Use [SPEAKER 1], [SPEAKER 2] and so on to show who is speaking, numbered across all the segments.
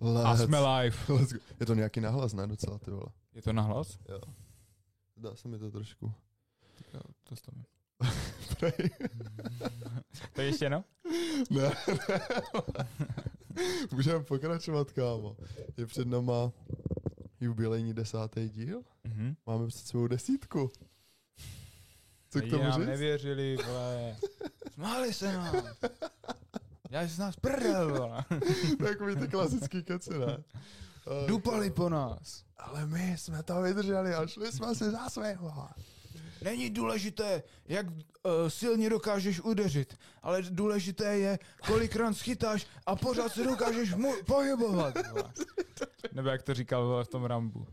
[SPEAKER 1] Let's,
[SPEAKER 2] A jsme live.
[SPEAKER 1] let's go. Je to nějaký nahlas, ne? Docela, ty vole.
[SPEAKER 2] Je to nahlas?
[SPEAKER 1] Jo. Zdá se mi to trošku.
[SPEAKER 2] Tak jo, to stavím. To ještě jedno?
[SPEAKER 1] ne, ne. Můžeme pokračovat, kámo. Je před náma jubilejní desátý díl.
[SPEAKER 2] Mhm.
[SPEAKER 1] Máme před svou desítku. Co k tomu říct?
[SPEAKER 2] nevěřili, vole. Smáli se nám. Já z nás prdel.
[SPEAKER 1] Takový ty klasický keci, ne?
[SPEAKER 2] Dupali po nás.
[SPEAKER 1] Ale my jsme to vydrželi a šli jsme si za svého.
[SPEAKER 2] Není důležité, jak uh, silně dokážeš udeřit, ale důležité je, kolikrát schytáš a pořád se dokážeš mu- pohybovat. vole. Nebo jak to říkal vole, v tom Rambu.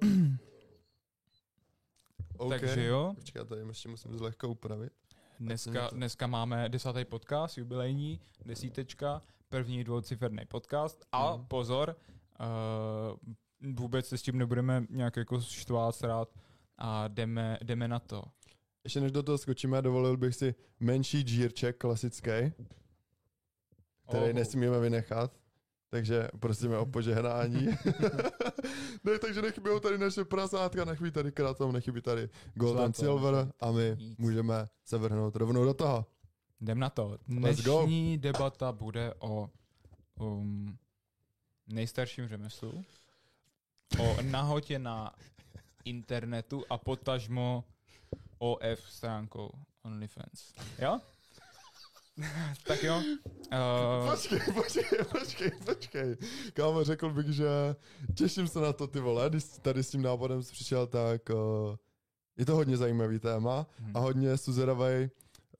[SPEAKER 1] Okay.
[SPEAKER 2] Takže jo,
[SPEAKER 1] Počkej, já tady ještě musím zlehka upravit.
[SPEAKER 2] Dneska, dneska máme desátý podcast, jubilejní, desítečka, první dvouciferný podcast a
[SPEAKER 1] Mhm.
[SPEAKER 2] pozor, uh, vůbec se s tím nebudeme nějak jako štvát, srát a jdeme, jdeme na to.
[SPEAKER 1] Ještě než do toho skočíme, dovolil bych si menší džírček klasický, který
[SPEAKER 2] Oh.
[SPEAKER 1] nesmíme vynechat. Takže prosíme o požehnání. ne, takže nechybí tady naše prasátka, nechybí tady kratom, nechybí tady Gold and
[SPEAKER 2] Zlato,
[SPEAKER 1] Silver a my
[SPEAKER 2] nic.
[SPEAKER 1] můžeme se vrhnout rovnou do toho.
[SPEAKER 2] Jdem na to. Dnešní debata bude o um, nejstarším řemeslu, o nahotě na internetu a potažmo OF stránkou OnlyFans. Jo? tak jo. Uh,
[SPEAKER 1] Počkej, počkej, počkej, počkej. Kámo, řekl bych, že těším se na to, ty vole, když tady s tím návodem jsi přišel, tak uh, je to hodně zajímavý téma
[SPEAKER 2] hm.
[SPEAKER 1] a hodně suzeravej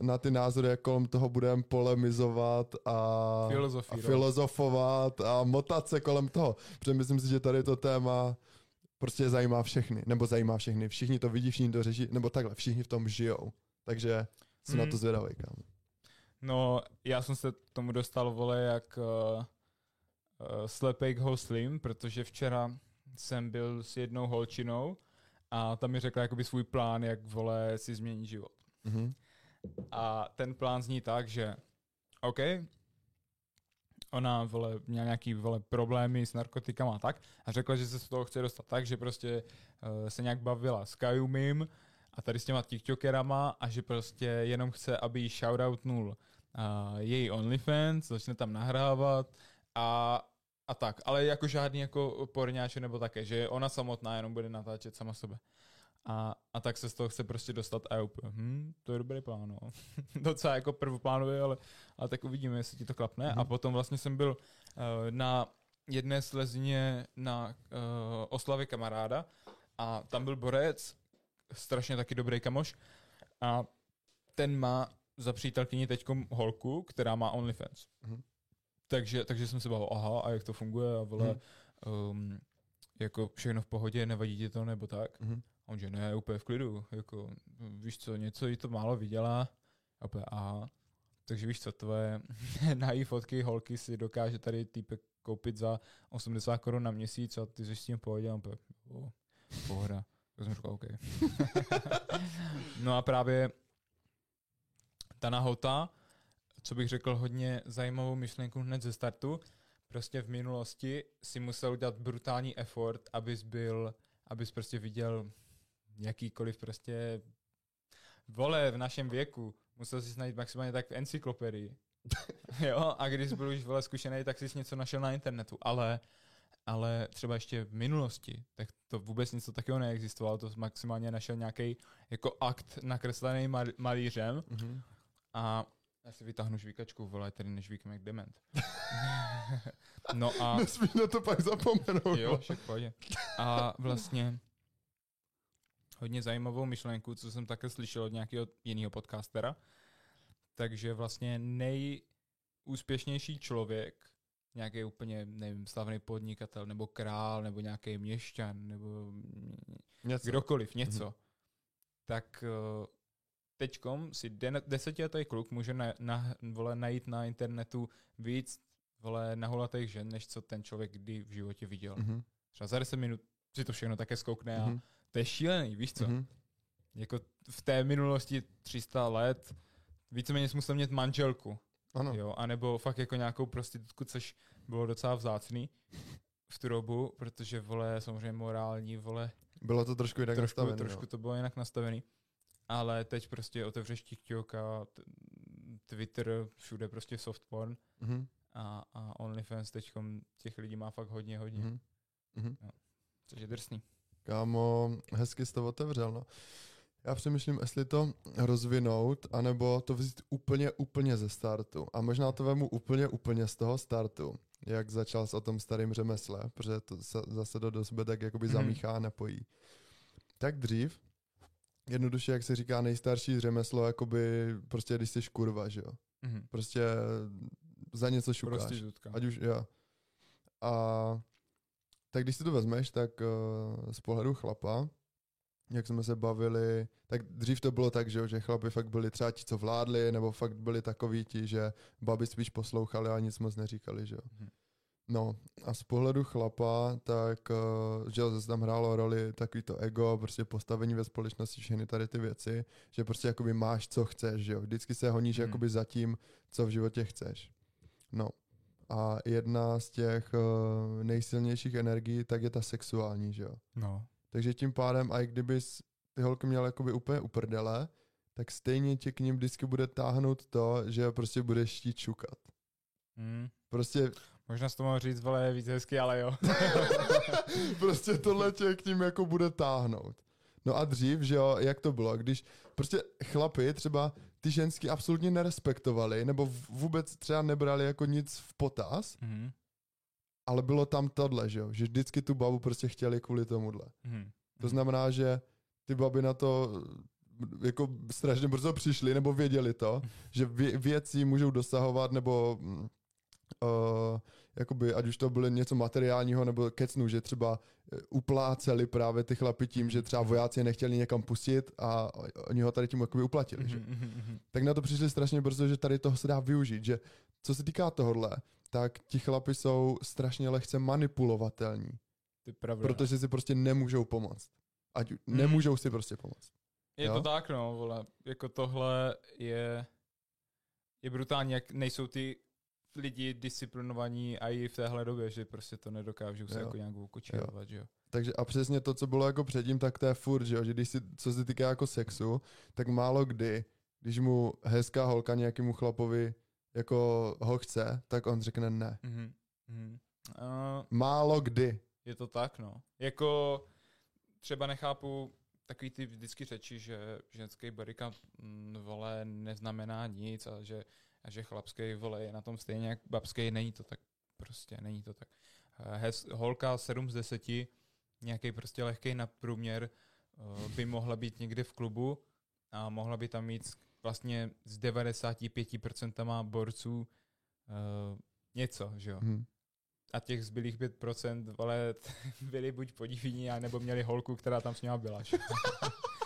[SPEAKER 1] na ty názory, jak kolem toho budeme polemizovat a, a filozofovat a motat se kolem toho. Protože myslím si, že tady to téma prostě zajímá všechny, nebo zajímá všechny. Všichni to vidí, všichni to řeší, nebo takhle, všichni v tom žijou. Takže jsem na
[SPEAKER 2] Mm.
[SPEAKER 1] to zvědavý, kámo.
[SPEAKER 2] No, já jsem se tomu dostal, vole, jak uh, uh, slepej k hoslím, protože včera jsem byl s jednou holčinou a ta mi řekla jakoby svůj plán, jak, vole, si změnit život.
[SPEAKER 1] Mhm.
[SPEAKER 2] A ten plán zní tak, že OK, ona vole, měla nějaký vole, problémy s narkotikama a tak a řekla, že se z toho chce dostat tak, že prostě uh, se nějak bavila s Kajumim a tady s těma TikTokerama a že prostě jenom chce, aby jí shoutoutnul uh, její OnlyFans, začne tam nahrávat a a tak, ale jako žádný jako porňáče nebo také, že ona samotná jenom bude natáčet sama sebe. A, a tak se z toho chce prostě dostat a úplně, hm, to je dobrý plán, no. Docela jako prvoplánový, ale, ale tak uvidíme, jestli ti to klapne.
[SPEAKER 1] Mhm.
[SPEAKER 2] A potom vlastně jsem byl uh, na jedné slezině na uh, oslavě kamaráda a tam byl borec, strašně taky dobrý kamoš a ten má za přítelkyni teďkom holku, která má OnlyFans.
[SPEAKER 1] Mhm.
[SPEAKER 2] Takže, takže jsem se bavil, aha, a jak to funguje a vole, um, jako všechno v pohodě, nevadí ti to nebo tak.
[SPEAKER 1] Mhm.
[SPEAKER 2] A on že ne, úplně v klidu, jako víš co, něco jí to málo vydělá. A úplně aha. Takže víš co, tvoje na její fotky holky si dokáže tady týpek koupit za 80 korun na měsíc a ty jsi s tím v pohodě a on úplně, pohoda. Tak jsem říkal, OK. no a právě ta nahota, co bych řekl hodně zajímavou myšlenku hned ze startu, prostě v minulosti si musel udělat brutální effort, abys byl, abys prostě viděl jakýkoliv prostě vole v našem věku. Musel si najít maximálně tak v encyklopedii. jo, a když byl už vole zkušený, tak jsi něco našel na internetu, ale ale třeba ještě v minulosti, tak to vůbec něco takového neexistovalo, to maximálně našel nějaký jako akt nakreslený mal- malířem
[SPEAKER 1] Mhm.
[SPEAKER 2] A já si vytáhnu žvíkačku, vole, tady nežvíkám jak dement. no a...
[SPEAKER 1] Nesmíš na to pak zapomenout.
[SPEAKER 2] Jo, však pohodě. A vlastně hodně zajímavou myšlenku, co jsem také slyšel od nějakého jiného podcastera. Takže vlastně nejúspěšnější člověk, nějaký úplně, nevím, slavný podnikatel, nebo král, nebo nějaký měšťan, nebo
[SPEAKER 1] Něco.
[SPEAKER 2] kdokoliv, něco, mm-hmm. tak uh, teďkom si den, desetiletý kluk může na, na, vole, najít na internetu víc vole, nahulatých žen, než co ten člověk kdy v životě viděl. Mm-hmm.
[SPEAKER 1] Mhm.
[SPEAKER 2] Třeba za 10 minut si to všechno také zkoukne a
[SPEAKER 1] Mhm.
[SPEAKER 2] to je šílený, víš co?
[SPEAKER 1] Mhm.
[SPEAKER 2] Jako v té minulosti 300 let víceméně jsi musel mít manželku,
[SPEAKER 1] Ano.
[SPEAKER 2] Jo, anebo fakt jako nějakou prostitutku, což bylo docela vzácný v tu dobu, protože vole, samozřejmě morální, vole,
[SPEAKER 1] Bylo to trošku jinak
[SPEAKER 2] trošku,
[SPEAKER 1] nastavené.
[SPEAKER 2] trošku
[SPEAKER 1] no.
[SPEAKER 2] to bylo jinak nastavený. Ale teď prostě otevřeš TikTok a Twitter, všude prostě soft porn
[SPEAKER 1] Mhm.
[SPEAKER 2] a, a OnlyFans teďkom těch lidí má fakt hodně, hodně.
[SPEAKER 1] Mhm. Mhm.
[SPEAKER 2] Což je drsný.
[SPEAKER 1] Kámo, hezky jsi to otevřel, no. Já přemýšlím, jestli to rozvinout, anebo to vzít úplně, úplně ze startu. A možná to vemu úplně, úplně z toho startu, jak začal s o tom starým řemesle, protože to se, zase do do sebe tak jakoby
[SPEAKER 2] Mhm.
[SPEAKER 1] zamíchá a napojí. Tak dřív, jednoduše, jak se říká, nejstarší řemeslo, jakoby prostě když jsi kurva, že jo.
[SPEAKER 2] Mhm.
[SPEAKER 1] Prostě za něco šukáš.
[SPEAKER 2] Prostitutka.
[SPEAKER 1] Ať už, jo. A tak když si to vezmeš, tak uh, z pohledu chlapa, jak jsme se bavili, tak dřív to bylo tak, že, jo, že chlapi fakt byli třeba ti, co vládli, nebo fakt byli takoví ti, že babi spíš poslouchali a nic moc neříkali, že jo.
[SPEAKER 2] Mhm.
[SPEAKER 1] No a z pohledu chlapa, tak uh, že jo, zase tam hrálo roli takový to ego, prostě postavení ve společnosti, všechny tady ty věci, že prostě jakoby máš, co chceš, že jo. Vždycky se honíš
[SPEAKER 2] Mhm.
[SPEAKER 1] jakoby za tím, co v životě chceš. No a jedna z těch uh, nejsilnějších energií, tak je ta sexuální, že jo.
[SPEAKER 2] No.
[SPEAKER 1] Takže tím pádem, a i kdybys ty holky měl jakoby úplně uprdele, tak stejně tě k ním vždycky bude táhnout to, že prostě budeš chtít šukat.
[SPEAKER 2] Mm.
[SPEAKER 1] Prostě
[SPEAKER 2] Možná z toho mohl říct, vole, víc hezky, ale jo.
[SPEAKER 1] prostě tohle tě k tím jako bude táhnout. No a dřív, že jo, jak to bylo, když prostě chlapi třeba ty ženský absolutně nerespektovali, nebo vůbec třeba nebrali jako nic v potaz,
[SPEAKER 2] Mhm.
[SPEAKER 1] ale bylo tam tohle, že jo, že vždycky tu babu prostě chtěli kvůli tomuhle.
[SPEAKER 2] Mhm.
[SPEAKER 1] To znamená, že ty baby na to jako strašně brzo přišli, nebo věděli to, že vě- věcí můžou dosahovat, nebo uh, jakoby, ať už to bylo něco materiálního, nebo kecnu, že třeba eh, upláceli právě ty chlapi tím, že třeba vojáci je nechtěli někam pustit a oni ho tady tím jakoby uplatili. Že?
[SPEAKER 2] Mhm, mhm, mhm.
[SPEAKER 1] Tak na to přišli strašně brzo, že tady toho se dá využít, že co se týká tohohle, tak ti chlapi jsou strašně lehce manipulovatelní,
[SPEAKER 2] je pravda.
[SPEAKER 1] protože si prostě nemůžou pomoct. Ať nemůžou si prostě pomoct.
[SPEAKER 2] Je
[SPEAKER 1] Jo?
[SPEAKER 2] to tak, no, vole. Jako tohle je, je brutální, jak nejsou ty lidi disciplinovaní a i v téhle době, že prostě to nedokážou se
[SPEAKER 1] Jo.
[SPEAKER 2] jako nějak ukočírovat, že jo.
[SPEAKER 1] Takže a přesně to, co bylo jako předtím, tak to je furt, že jo, že když si, co se týká jako sexu, tak málo kdy, když mu hezká holka nějakému chlapovi jako ho chce, tak on řekne ne.
[SPEAKER 2] Mhm. Mhm. Uh,
[SPEAKER 1] Málo kdy.
[SPEAKER 2] je to tak, no. Jako třeba nechápu takový ty vždycky řeči, že ženský barika mm, vole neznamená nic a že, a že chlapský vole je na tom stejně jak babský, není to tak. Prostě není to tak. Eh, Hez, holka 7 z 10, nějaký prostě lehký nadprůměr eh, by mohla být někde v klubu a mohla by tam mít vlastně s 95% borců eh, něco, že jo
[SPEAKER 1] Hm.
[SPEAKER 2] a těch zbylých 5% ale byli buď podivíni, nebo měli holku, která tam s ním byla.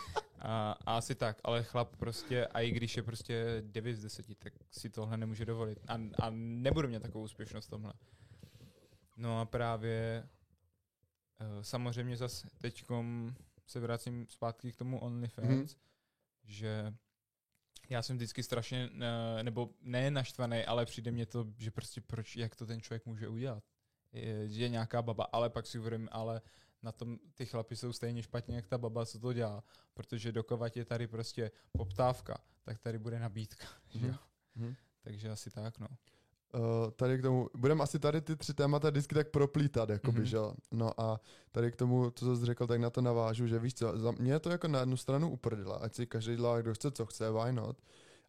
[SPEAKER 2] a, a asi tak, ale chlap prostě, a i když je prostě 9 z 10, tak si tohle nemůže dovolit. A, a nebudu mít takovou úspěšnost v tomhle. No a právě eh, samozřejmě zase teďkom se vracím zpátky k tomu OnlyFans,
[SPEAKER 1] Mhm.
[SPEAKER 2] že já jsem vždycky strašně, eh, nebo ne naštvaný, ale přijde mně to, že prostě proč, jak to ten člověk může udělat. Je, je nějaká baba, ale pak si uvědomím, ale na tom ty chlapi jsou stejně špatně, jak ta baba, co to dělá. Protože dokovat je tady prostě poptávka, tak tady bude nabídka. Že? jo?
[SPEAKER 1] Mhm. Mhm.
[SPEAKER 2] Takže asi tak, no.
[SPEAKER 1] Uh, tady k tomu, budeme asi tady ty tři témata vždycky tak proplítat, jakoby,
[SPEAKER 2] Mhm.
[SPEAKER 1] že jo. No a tady k tomu, co jsi řekl, tak na to navážu, že víš co, za mě je to jako na jednu stranu uprdela, ať si každý dělá, kdo chce, co chce, why not,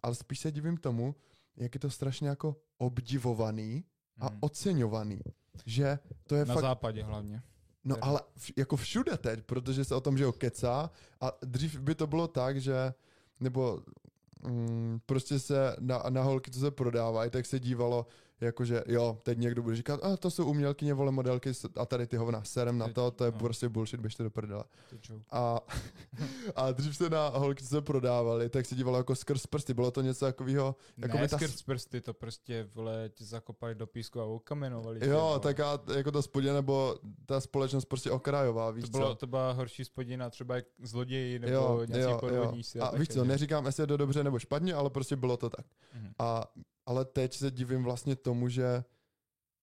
[SPEAKER 1] ale spíš se divím tomu, jak je to strašně jako obdivovaný a
[SPEAKER 2] Mhm.
[SPEAKER 1] oceňovaný, že to je
[SPEAKER 2] Na
[SPEAKER 1] fakt
[SPEAKER 2] západě hlavně.
[SPEAKER 1] No ale v, jako všude teď, protože se o tom, že jo, kecá a dřív by to bylo tak, že nebo mm, prostě se na, na holky, co se prodávají, tak se dívalo, jakože jo, teď někdo bude říkat, a to jsou umělkyně, vole modelky a tady ty hovna, serem na to, to je
[SPEAKER 2] no.
[SPEAKER 1] prostě bullshit, běžte do prdele. A, a dřív se na holky, co se prodávaly, tak se dívalo jako skrz prsty, bylo to něco takového, jako
[SPEAKER 2] ne
[SPEAKER 1] ta
[SPEAKER 2] skrz prsty, to prostě, vole, tě zakopali do písku a okamenovali. tě,
[SPEAKER 1] Jo,
[SPEAKER 2] vole.
[SPEAKER 1] tak a, jako ta spodě, nebo ta společnost prostě okrajová, víš
[SPEAKER 2] to, bylo,
[SPEAKER 1] co?
[SPEAKER 2] to byla horší spodina, třeba jak zloději nebo
[SPEAKER 1] jo,
[SPEAKER 2] nějací
[SPEAKER 1] jo, jo.
[SPEAKER 2] podvodníci.
[SPEAKER 1] A víš co, neříkám, jestli je to dobře nebo špatně, ale prostě bylo to tak.
[SPEAKER 2] Mhm.
[SPEAKER 1] A ale teď se divím vlastně tomu, že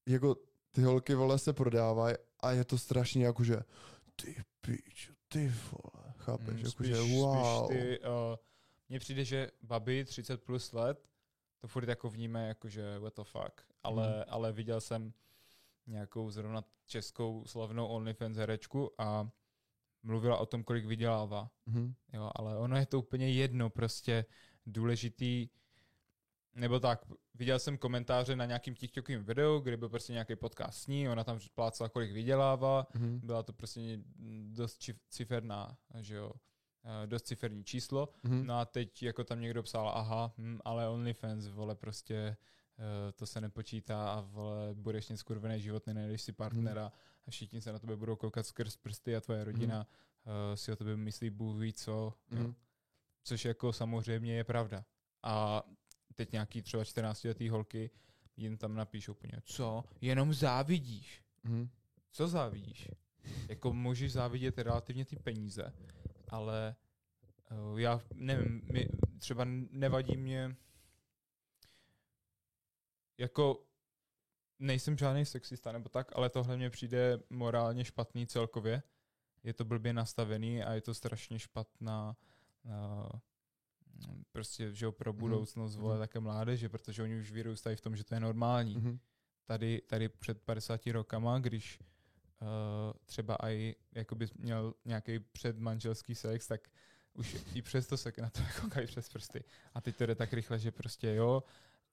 [SPEAKER 1] jako ty holky vole se prodávají a je to strašně jakože ty piču, ty vole, chápeš,
[SPEAKER 2] Mm,
[SPEAKER 1] jakože
[SPEAKER 2] spíš,
[SPEAKER 1] wow.
[SPEAKER 2] Spíš ty, uh, mně přijde, že baby 30 plus let to furt jako vníme jakože what the fuck, ale,
[SPEAKER 1] Mhm.
[SPEAKER 2] ale viděl jsem nějakou zrovna českou slavnou OnlyFans herečku a mluvila o tom, kolik vydělává.
[SPEAKER 1] Mhm.
[SPEAKER 2] Jo, ale ono je to úplně jedno, prostě důležitý, nebo tak, viděl jsem komentáře na nějakým TikTokovým videu, kde byl prostě nějaký podcast s ní, ona tam plácala, kolik vydělává,
[SPEAKER 1] Mhm.
[SPEAKER 2] byla to prostě dost ciferná, že jo, eh, dost ciferní číslo.
[SPEAKER 1] Mhm.
[SPEAKER 2] No a teď jako tam někdo psal, aha, hm, ale OnlyFans, vole, prostě eh, to se nepočítá a vole, budeš mít skurvený život, nenajdeš si partnera a všichni se na tebe budou koukat skrz prsty a tvoje rodina eh, si o tebe myslí Bůh ví co, jo.
[SPEAKER 1] Mhm.
[SPEAKER 2] což jako samozřejmě je pravda. A teď nějaký třeba 14 letý holky jim tam napíšou úplně, co, jenom závidíš.
[SPEAKER 1] Mhm.
[SPEAKER 2] Co závidíš? Jako můžeš závidět relativně ty peníze, ale uh, já nevím, mi, třeba nevadí mě jako nejsem žádný sexista nebo tak, ale tohle mně přijde morálně špatný celkově. Je to blbě nastavený a je to strašně špatná uh, prostě, že jo, pro
[SPEAKER 1] Mhm.
[SPEAKER 2] budoucnost vole
[SPEAKER 1] Mhm.
[SPEAKER 2] také mládeže, protože oni už vyrůstají v tom, že to je normální
[SPEAKER 1] Mhm.
[SPEAKER 2] tady, tady před 50 rokama, když uh, třeba i jakoby měl nějaký předmanželský sex, tak už i přesto se na to koukají přes prsty. A teď to jde tak rychle, že prostě jo,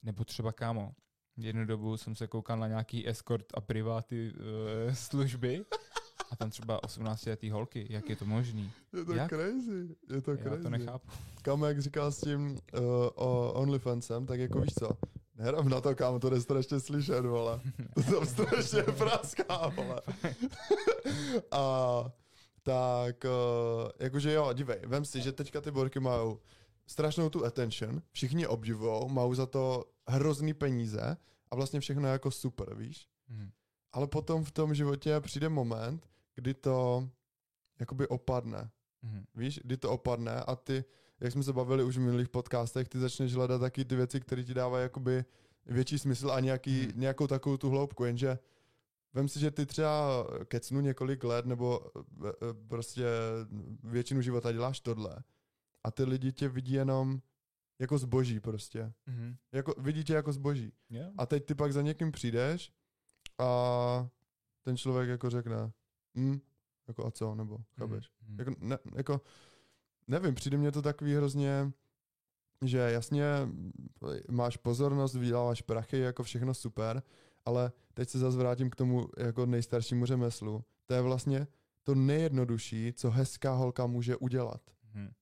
[SPEAKER 2] nebo třeba kámo. Jednu dobu jsem se koukal na nějaký escort a priváty uh, služby a tam třeba 18 letý holky. Jak je to možný?
[SPEAKER 1] Je to
[SPEAKER 2] Jak?
[SPEAKER 1] crazy, je to
[SPEAKER 2] Já
[SPEAKER 1] crazy.
[SPEAKER 2] to nechápu.
[SPEAKER 1] Kámo, jak říkal s tím uh, o OnlyFansem, tak jako víš co, nehrám na to, kámo, to jde strašně slyšet, vole. To tam strašně praská, vole. A tak, uh, jakože jo, dívej, vem si, že teďka ty borky mají strašnou tu attention, všichni je obdivujou, mají za to hrozný peníze a vlastně všechno je jako super, víš?
[SPEAKER 2] Mhm.
[SPEAKER 1] Ale potom v tom životě přijde moment, kdy to jakoby opadne.
[SPEAKER 2] Mhm.
[SPEAKER 1] Víš, kdy to opadne a ty, jak jsme se bavili už v minulých podcastech, ty začneš hledat taky ty věci, které ti dávají jakoby větší smysl a nějaký,
[SPEAKER 2] Hmm.
[SPEAKER 1] nějakou takovou tu hloubku, jenže vem si, že ty třeba kecnu několik let nebo e, e, prostě většinu života děláš tohle a ty lidi tě vidí jenom jako zboží prostě.
[SPEAKER 2] Mhm.
[SPEAKER 1] Jako, vidí tě jako zboží.
[SPEAKER 2] Jo.
[SPEAKER 1] A teď ty pak za někým přijdeš a ten člověk jako řekne, hm, jako a co, nebo chápeš?
[SPEAKER 2] Mhm.
[SPEAKER 1] Jako, ne, jako, nevím, přijde mně to takový hrozně, že jasně máš pozornost, vyděláváš prachy, jako všechno super, ale teď se zase vrátím k tomu jako nejstaršímu řemeslu. To je vlastně to nejjednodušší, co hezká holka může udělat.
[SPEAKER 2] Mhm.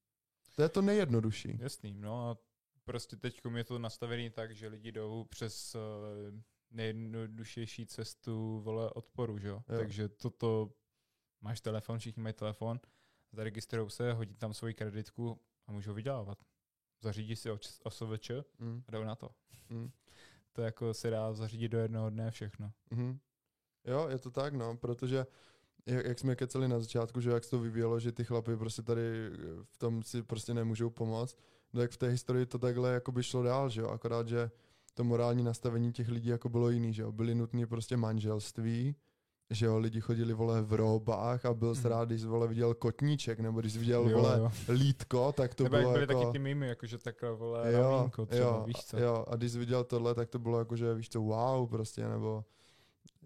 [SPEAKER 1] To je to nejjednodušší.
[SPEAKER 2] Jasný, no a prostě teď je to nastavený tak, že lidi jdou přes uh, nejjednodušější cestu vole odporu, že? Jo. Takže toto, máš telefon, všichni mají telefon, zaregistrují se, hodí tam svoji kreditku a můžou vydělávat. Zařídí si OSVČ
[SPEAKER 1] Mm,
[SPEAKER 2] a jdou na to.
[SPEAKER 1] mm,
[SPEAKER 2] To jako se dá zařídit do jednoho dne všechno.
[SPEAKER 1] mhm. Jo, je to tak, no, protože jak, jak jsme keceli na začátku, že jak se to vyvíjelo, že ty chlapy prostě tady v tom si prostě nemůžou pomoct, no jak v té historii to takhle jako by šlo dál, že jo, akorát, že to morální nastavení těch lidí jako bylo jiný, že jo, byly nutné prostě manželství, že jo, lidi chodili, vole, v robách a byl
[SPEAKER 2] Mhm.
[SPEAKER 1] mm. rád, když vole, viděl kotníček, nebo když viděl,
[SPEAKER 2] Jo,
[SPEAKER 1] vole,
[SPEAKER 2] jo.
[SPEAKER 1] lítko, tak to
[SPEAKER 2] Nebo jak
[SPEAKER 1] bylo
[SPEAKER 2] byly
[SPEAKER 1] jako...
[SPEAKER 2] taky ty mýmy, jakože takhle vole
[SPEAKER 1] jo,
[SPEAKER 2] ramínko třeba,
[SPEAKER 1] jo,
[SPEAKER 2] víš co?
[SPEAKER 1] jo, a když viděl tohle, tak to bylo jako, že víš co, wow, prostě, nebo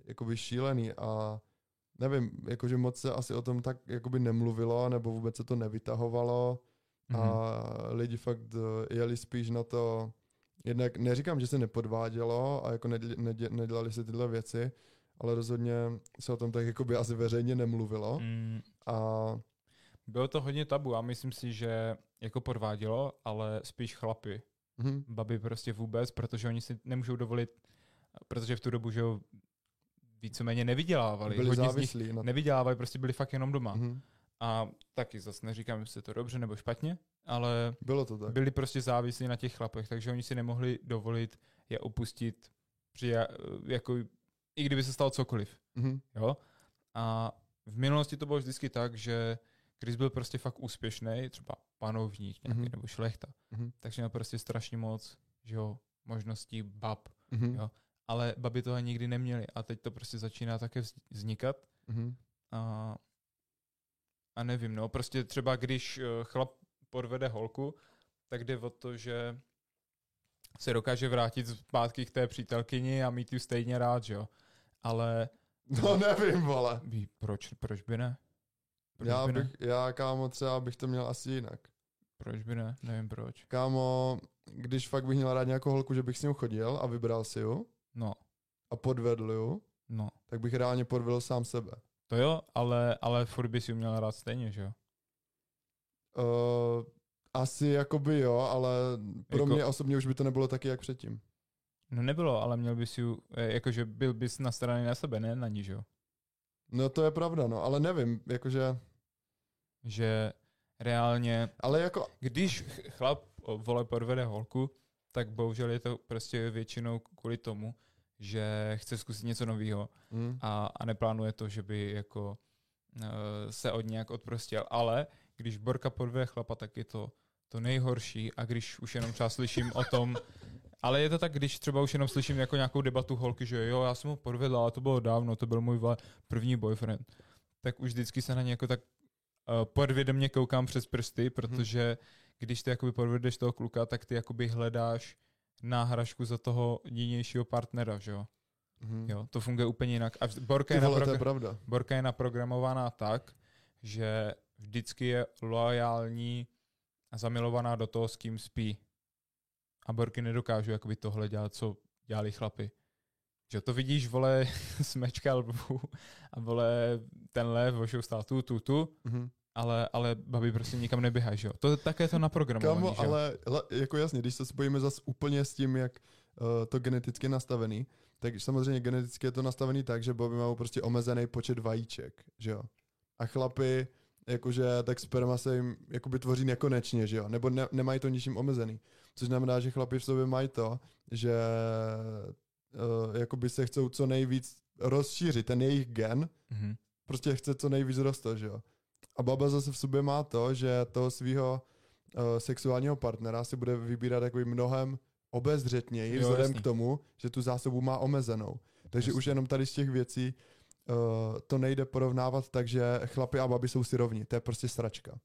[SPEAKER 1] jakoby šílený a nevím, jakože moc se asi o tom tak jakoby nemluvilo, nebo vůbec se to nevytahovalo
[SPEAKER 2] Mhm.
[SPEAKER 1] a lidi fakt eh, jeli spíš na to, jednak neříkám, že se nepodvádělo a jako nedě, nedě, nedělali se tyhle věci, ale rozhodně se o tom tak jakoby asi veřejně nemluvilo
[SPEAKER 2] Mm,
[SPEAKER 1] a
[SPEAKER 2] bylo to hodně tabu a myslím si, že jako podvádělo, ale spíš chlapy.
[SPEAKER 1] mhm,
[SPEAKER 2] baby prostě vůbec, protože oni si nemůžou dovolit, protože v tu dobu, že jo, víceméně nevydělávali.
[SPEAKER 1] byli
[SPEAKER 2] Hodně z nich
[SPEAKER 1] závislí
[SPEAKER 2] nevydělávali, prostě byli fakt jenom doma.
[SPEAKER 1] mhm,
[SPEAKER 2] A taky zase neříkám, jestli je to dobře nebo špatně, ale
[SPEAKER 1] bylo to tak.
[SPEAKER 2] byli prostě závislí na těch chlapech, takže oni si nemohli dovolit je opustit při, jako, i kdyby se stalo cokoliv.
[SPEAKER 1] Mhm,
[SPEAKER 2] Jo? A v minulosti to bylo vždycky tak, že když byl prostě fakt úspěšný, třeba panovník nějaký,
[SPEAKER 1] Mhm.
[SPEAKER 2] nebo šlechta,
[SPEAKER 1] mhm,
[SPEAKER 2] takže měl prostě strašně moc že jo, možností bab,
[SPEAKER 1] Mhm.
[SPEAKER 2] Jo. ale baby toho nikdy neměly a teď to prostě začíná také vz- vznikat
[SPEAKER 1] Mhm.
[SPEAKER 2] a, a nevím, no, prostě třeba když eh, chlap podvede holku, tak jde o to, že se dokáže vrátit zpátky k té přítelkyni a mít ji stejně rád, že jo. Ale
[SPEAKER 1] No nevím, vole.
[SPEAKER 2] proč, proč by ne? Proč
[SPEAKER 1] Já
[SPEAKER 2] by ne?
[SPEAKER 1] bych, já kámo třeba bych to měl asi jinak.
[SPEAKER 2] Proč by ne? Nevím proč.
[SPEAKER 1] Kámo, když fakt bych měl rád nějakou holku, že bych s ním chodil a vybral si ju
[SPEAKER 2] No,
[SPEAKER 1] a podvedl ju,
[SPEAKER 2] no.
[SPEAKER 1] tak bych reálně podvedl sám sebe.
[SPEAKER 2] To jo, ale, ale furt bys ji měl rád stejně, že jo?
[SPEAKER 1] Uh, asi jakoby jo, ale pro
[SPEAKER 2] Jako-
[SPEAKER 1] mě osobně už by to nebylo taky jak předtím.
[SPEAKER 2] No nebylo, ale měl bys ju, eh, jakože byl bys nastraný na sebe, ne na ní, že jo?
[SPEAKER 1] No to je pravda, no, ale nevím, jakože,
[SPEAKER 2] Že reálně,
[SPEAKER 1] ale jako,
[SPEAKER 2] když ch- chlap vole podvede holku, tak bohužel je to prostě většinou kvůli tomu, že chce zkusit něco nového
[SPEAKER 1] hm,
[SPEAKER 2] a, a neplánuje to, že by jako uh, se od nějak odprostil. Ale když Borka podvede chlapa, tak je to to nejhorší a když už jenom třeba slyším o tom, ale je to tak, když třeba už jenom slyším jako nějakou debatu holky, že jo, já jsem ho podvedl, ale to bylo dávno, to byl můj první boyfriend, tak už vždycky se na ně jako tak uh, podvědomě koukám přes prsty, protože když ty jakoby podvedeš toho kluka, tak ty jakoby hledáš náhražku za toho jinějšího partnera, že jo.
[SPEAKER 1] hm.
[SPEAKER 2] Jo, to funguje úplně jinak. A Borka je,
[SPEAKER 1] vole, je pravda.
[SPEAKER 2] Borka je naprogramovaná tak, že vždycky je loajální a zamilovaná do toho, s kým spí. A Borky nedokážou jakoby tohle dělat, co dělali chlapy. Že to vidíš, vole, smečka lvu a vole, ten lev vošou stál tu, tu, tu,
[SPEAKER 1] Mhm.
[SPEAKER 2] ale, ale babi prostě nikam neběhají, že jo. To také je to že jo.
[SPEAKER 1] ale le- jako jasně, když se spojíme zas úplně s tím, jak uh, to geneticky je nastavený, tak samozřejmě geneticky je to nastavený tak, že baby mají prostě omezený počet vajíček, že jo. A chlapy, jakože tak sperma se jim jakoby tvoří nekonečně, že jo, nebo ne, nemají to ničím omezený. Což znamená, že chlapi v sobě mají to, že uh, jakoby se chcou co nejvíc rozšířit, ten jejich gen,
[SPEAKER 2] Mhm.
[SPEAKER 1] prostě chce co nejvíc rostat, že jo. A baba zase v sobě má to, že toho svého uh, sexuálního partnera si bude vybírat takový mnohem obezřetněji,
[SPEAKER 2] Jo,
[SPEAKER 1] vzhledem
[SPEAKER 2] jasný.
[SPEAKER 1] k tomu, že tu zásobu má omezenou. Takže
[SPEAKER 2] Jasný.
[SPEAKER 1] už jenom tady z těch věcí to nejde porovnávat tak, že chlapi a baby jsou si rovni. To je prostě sračka.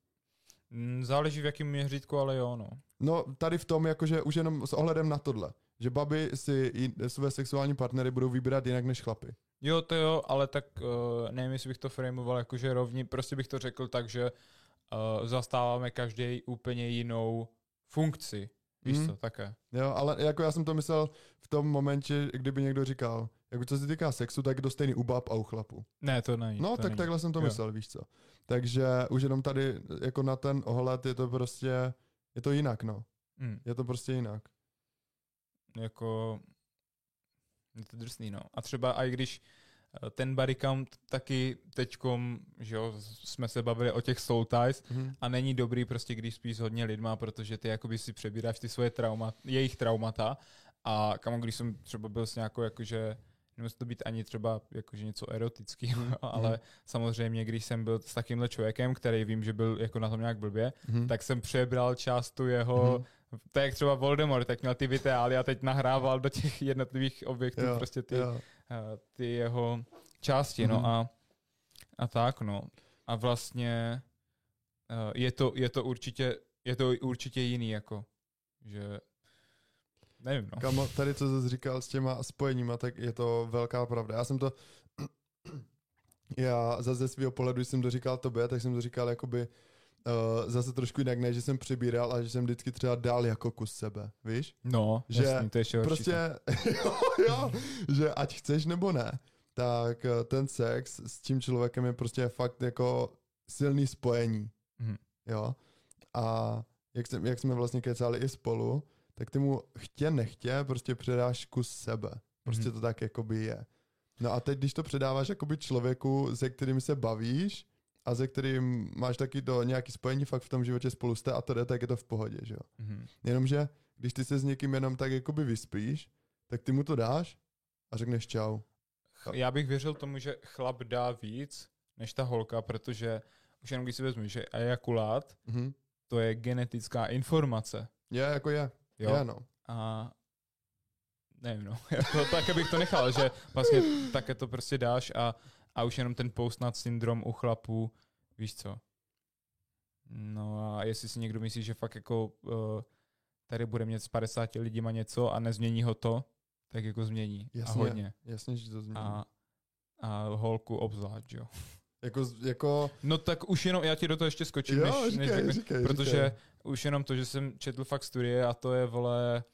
[SPEAKER 2] Mm, Záleží v jakém měřítku, ale jo, no.
[SPEAKER 1] No, tady v tom, jakože už jenom s ohledem na tohle, že baby si své sexuální partnery budou vybírat jinak než chlapy.
[SPEAKER 2] Jo, to jo, ale tak uh, nevím, jestli bych to framoval jakože rovní, prostě bych to řekl tak, že uh, zastáváme každý úplně jinou funkci. Víš
[SPEAKER 1] Mhm.
[SPEAKER 2] co, také.
[SPEAKER 1] Jo, ale jako já jsem to myslel v tom momentě, kdyby někdo říkal, jako co se týká sexu, tak je to stejný u bab a u chlapů.
[SPEAKER 2] Ne, to není.
[SPEAKER 1] No,
[SPEAKER 2] to
[SPEAKER 1] tak
[SPEAKER 2] není.
[SPEAKER 1] takhle jsem to
[SPEAKER 2] Jo.
[SPEAKER 1] myslel, víš co. Takže už jenom tady, jako na ten ohled je to prostě, je to jinak, no.
[SPEAKER 2] Mm,
[SPEAKER 1] Je to prostě jinak.
[SPEAKER 2] jako, je to drsný, no. A třeba i když ten body count taky teďkom, že jo, jsme se bavili o těch soul ties
[SPEAKER 1] Mhm.
[SPEAKER 2] a není dobrý prostě, když spíš hodně lidma, protože ty jakoby si přebíráš ty svoje trauma, jejich traumata a kamo, když jsem třeba byl s nějakou jakože nemusí to být ani třeba jakože něco erotického,
[SPEAKER 1] Mhm.
[SPEAKER 2] ale samozřejmě, když jsem byl s takýmhle člověkem, který vím, že byl jako na tom nějak blbě,
[SPEAKER 1] Mhm.
[SPEAKER 2] tak jsem přebral část tu jeho, to je jak třeba Voldemort, tak měl ty vitály a teď nahrával do těch jednotlivých objektů
[SPEAKER 1] Jo,
[SPEAKER 2] prostě ty,
[SPEAKER 1] jo.
[SPEAKER 2] Eh, ty jeho části, no
[SPEAKER 1] Mhm.
[SPEAKER 2] a, a tak, no. A vlastně eh, je to, je to určitě, je to určitě jiný, jako, že nevím, no.
[SPEAKER 1] Kamo, tady co jsi říkal s těma spojeníma, tak je to velká pravda. Já jsem to, já zase ze svého pohledu, když jsem to říkal tobě, tak jsem to říkal jakoby uh, zase trošku jinak, ne, že jsem přibíral, a že jsem vždycky třeba dal jako kus sebe, víš?
[SPEAKER 2] No,
[SPEAKER 1] Že
[SPEAKER 2] jasný, to je ještě horší.
[SPEAKER 1] Prostě, jo, jo, že ať chceš nebo ne, tak eh, ten sex s tím člověkem je prostě fakt jako silný spojení,
[SPEAKER 2] Mhm.
[SPEAKER 1] jo. A jak, jsem, jak jsme vlastně kecali i spolu, tak ty mu chtě nechtě prostě předáš kus sebe. Prostě
[SPEAKER 2] Mhm.
[SPEAKER 1] to tak jakoby je. No a teď, když to předáváš jakoby člověku, se kterým se bavíš a se kterým máš taky to nějaký spojení fakt v tom životě spolu jste a to jde, tak je to v pohodě, že jo.
[SPEAKER 2] Mhm.
[SPEAKER 1] Jenomže, když ty se s někým jenom tak jakoby vyspíš, tak ty mu to dáš a řekneš čau.
[SPEAKER 2] Ch- Já bych věřil tomu, že chlap dá víc než ta holka, protože už jenom když si vezmu, že ejakulát,
[SPEAKER 1] Mhm.
[SPEAKER 2] to je genetická informace.
[SPEAKER 1] Je, jako je.
[SPEAKER 2] Jo?
[SPEAKER 1] Je, no.
[SPEAKER 2] A nevím, no, jako, tak bych to nechal, že vlastně také to prostě dáš a, a už jenom ten post-nut syndrom u chlapů, víš co. No a jestli si někdo myslí, že fakt jako uh, tady bude mít s 50 lidima něco a nezmění ho to, tak jako změní.
[SPEAKER 1] Jasně,
[SPEAKER 2] a hodně.
[SPEAKER 1] Jasně, že to změní.
[SPEAKER 2] A, a holku obzvlášť, jo.
[SPEAKER 1] Jako, jako...
[SPEAKER 2] No tak už jenom, já ti do toho ještě skočím,
[SPEAKER 1] Jo,
[SPEAKER 2] než,
[SPEAKER 1] říkej,
[SPEAKER 2] než řekne,
[SPEAKER 1] říkej,
[SPEAKER 2] protože
[SPEAKER 1] říkej.
[SPEAKER 2] už jenom to, že jsem četl fakt studie a to je, vole,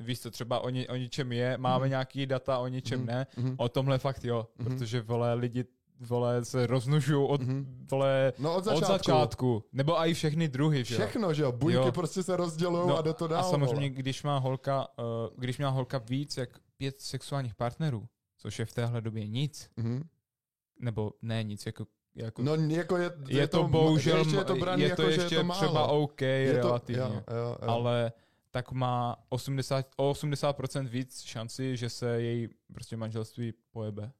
[SPEAKER 2] víš co, třeba o, ni, o ničem je, máme
[SPEAKER 1] Mhm.
[SPEAKER 2] nějaký data, o ničem
[SPEAKER 1] Mhm,
[SPEAKER 2] ne,
[SPEAKER 1] mhm.
[SPEAKER 2] o tomhle fakt jo,
[SPEAKER 1] Mhm.
[SPEAKER 2] protože, vole, lidi, vole, se rozmnožují od,
[SPEAKER 1] Mhm.
[SPEAKER 2] vole,
[SPEAKER 1] No od
[SPEAKER 2] od
[SPEAKER 1] začátku.
[SPEAKER 2] začátku, nebo i všechny druhy, že jo.
[SPEAKER 1] Všechno, že jo? Buňky
[SPEAKER 2] Jo.
[SPEAKER 1] prostě se rozdělují
[SPEAKER 2] No,
[SPEAKER 1] a jde to dál.
[SPEAKER 2] A samozřejmě,
[SPEAKER 1] vole.
[SPEAKER 2] když má holka, uh, když má holka víc jak pět sexuálních partnerů, což je v téhle době nic,
[SPEAKER 1] Mhm.
[SPEAKER 2] nebo ne nic, jako, jako
[SPEAKER 1] No jako je,
[SPEAKER 2] je, to bohužel,
[SPEAKER 1] ještě je to braný
[SPEAKER 2] je
[SPEAKER 1] jako,
[SPEAKER 2] to
[SPEAKER 1] že
[SPEAKER 2] ještě
[SPEAKER 1] je to málo.
[SPEAKER 2] třeba OK
[SPEAKER 1] je to,
[SPEAKER 2] relativně,
[SPEAKER 1] jo, jo, jo.
[SPEAKER 2] ale tak má 80, o 80% víc šanci, že se její prostě manželství pojebe.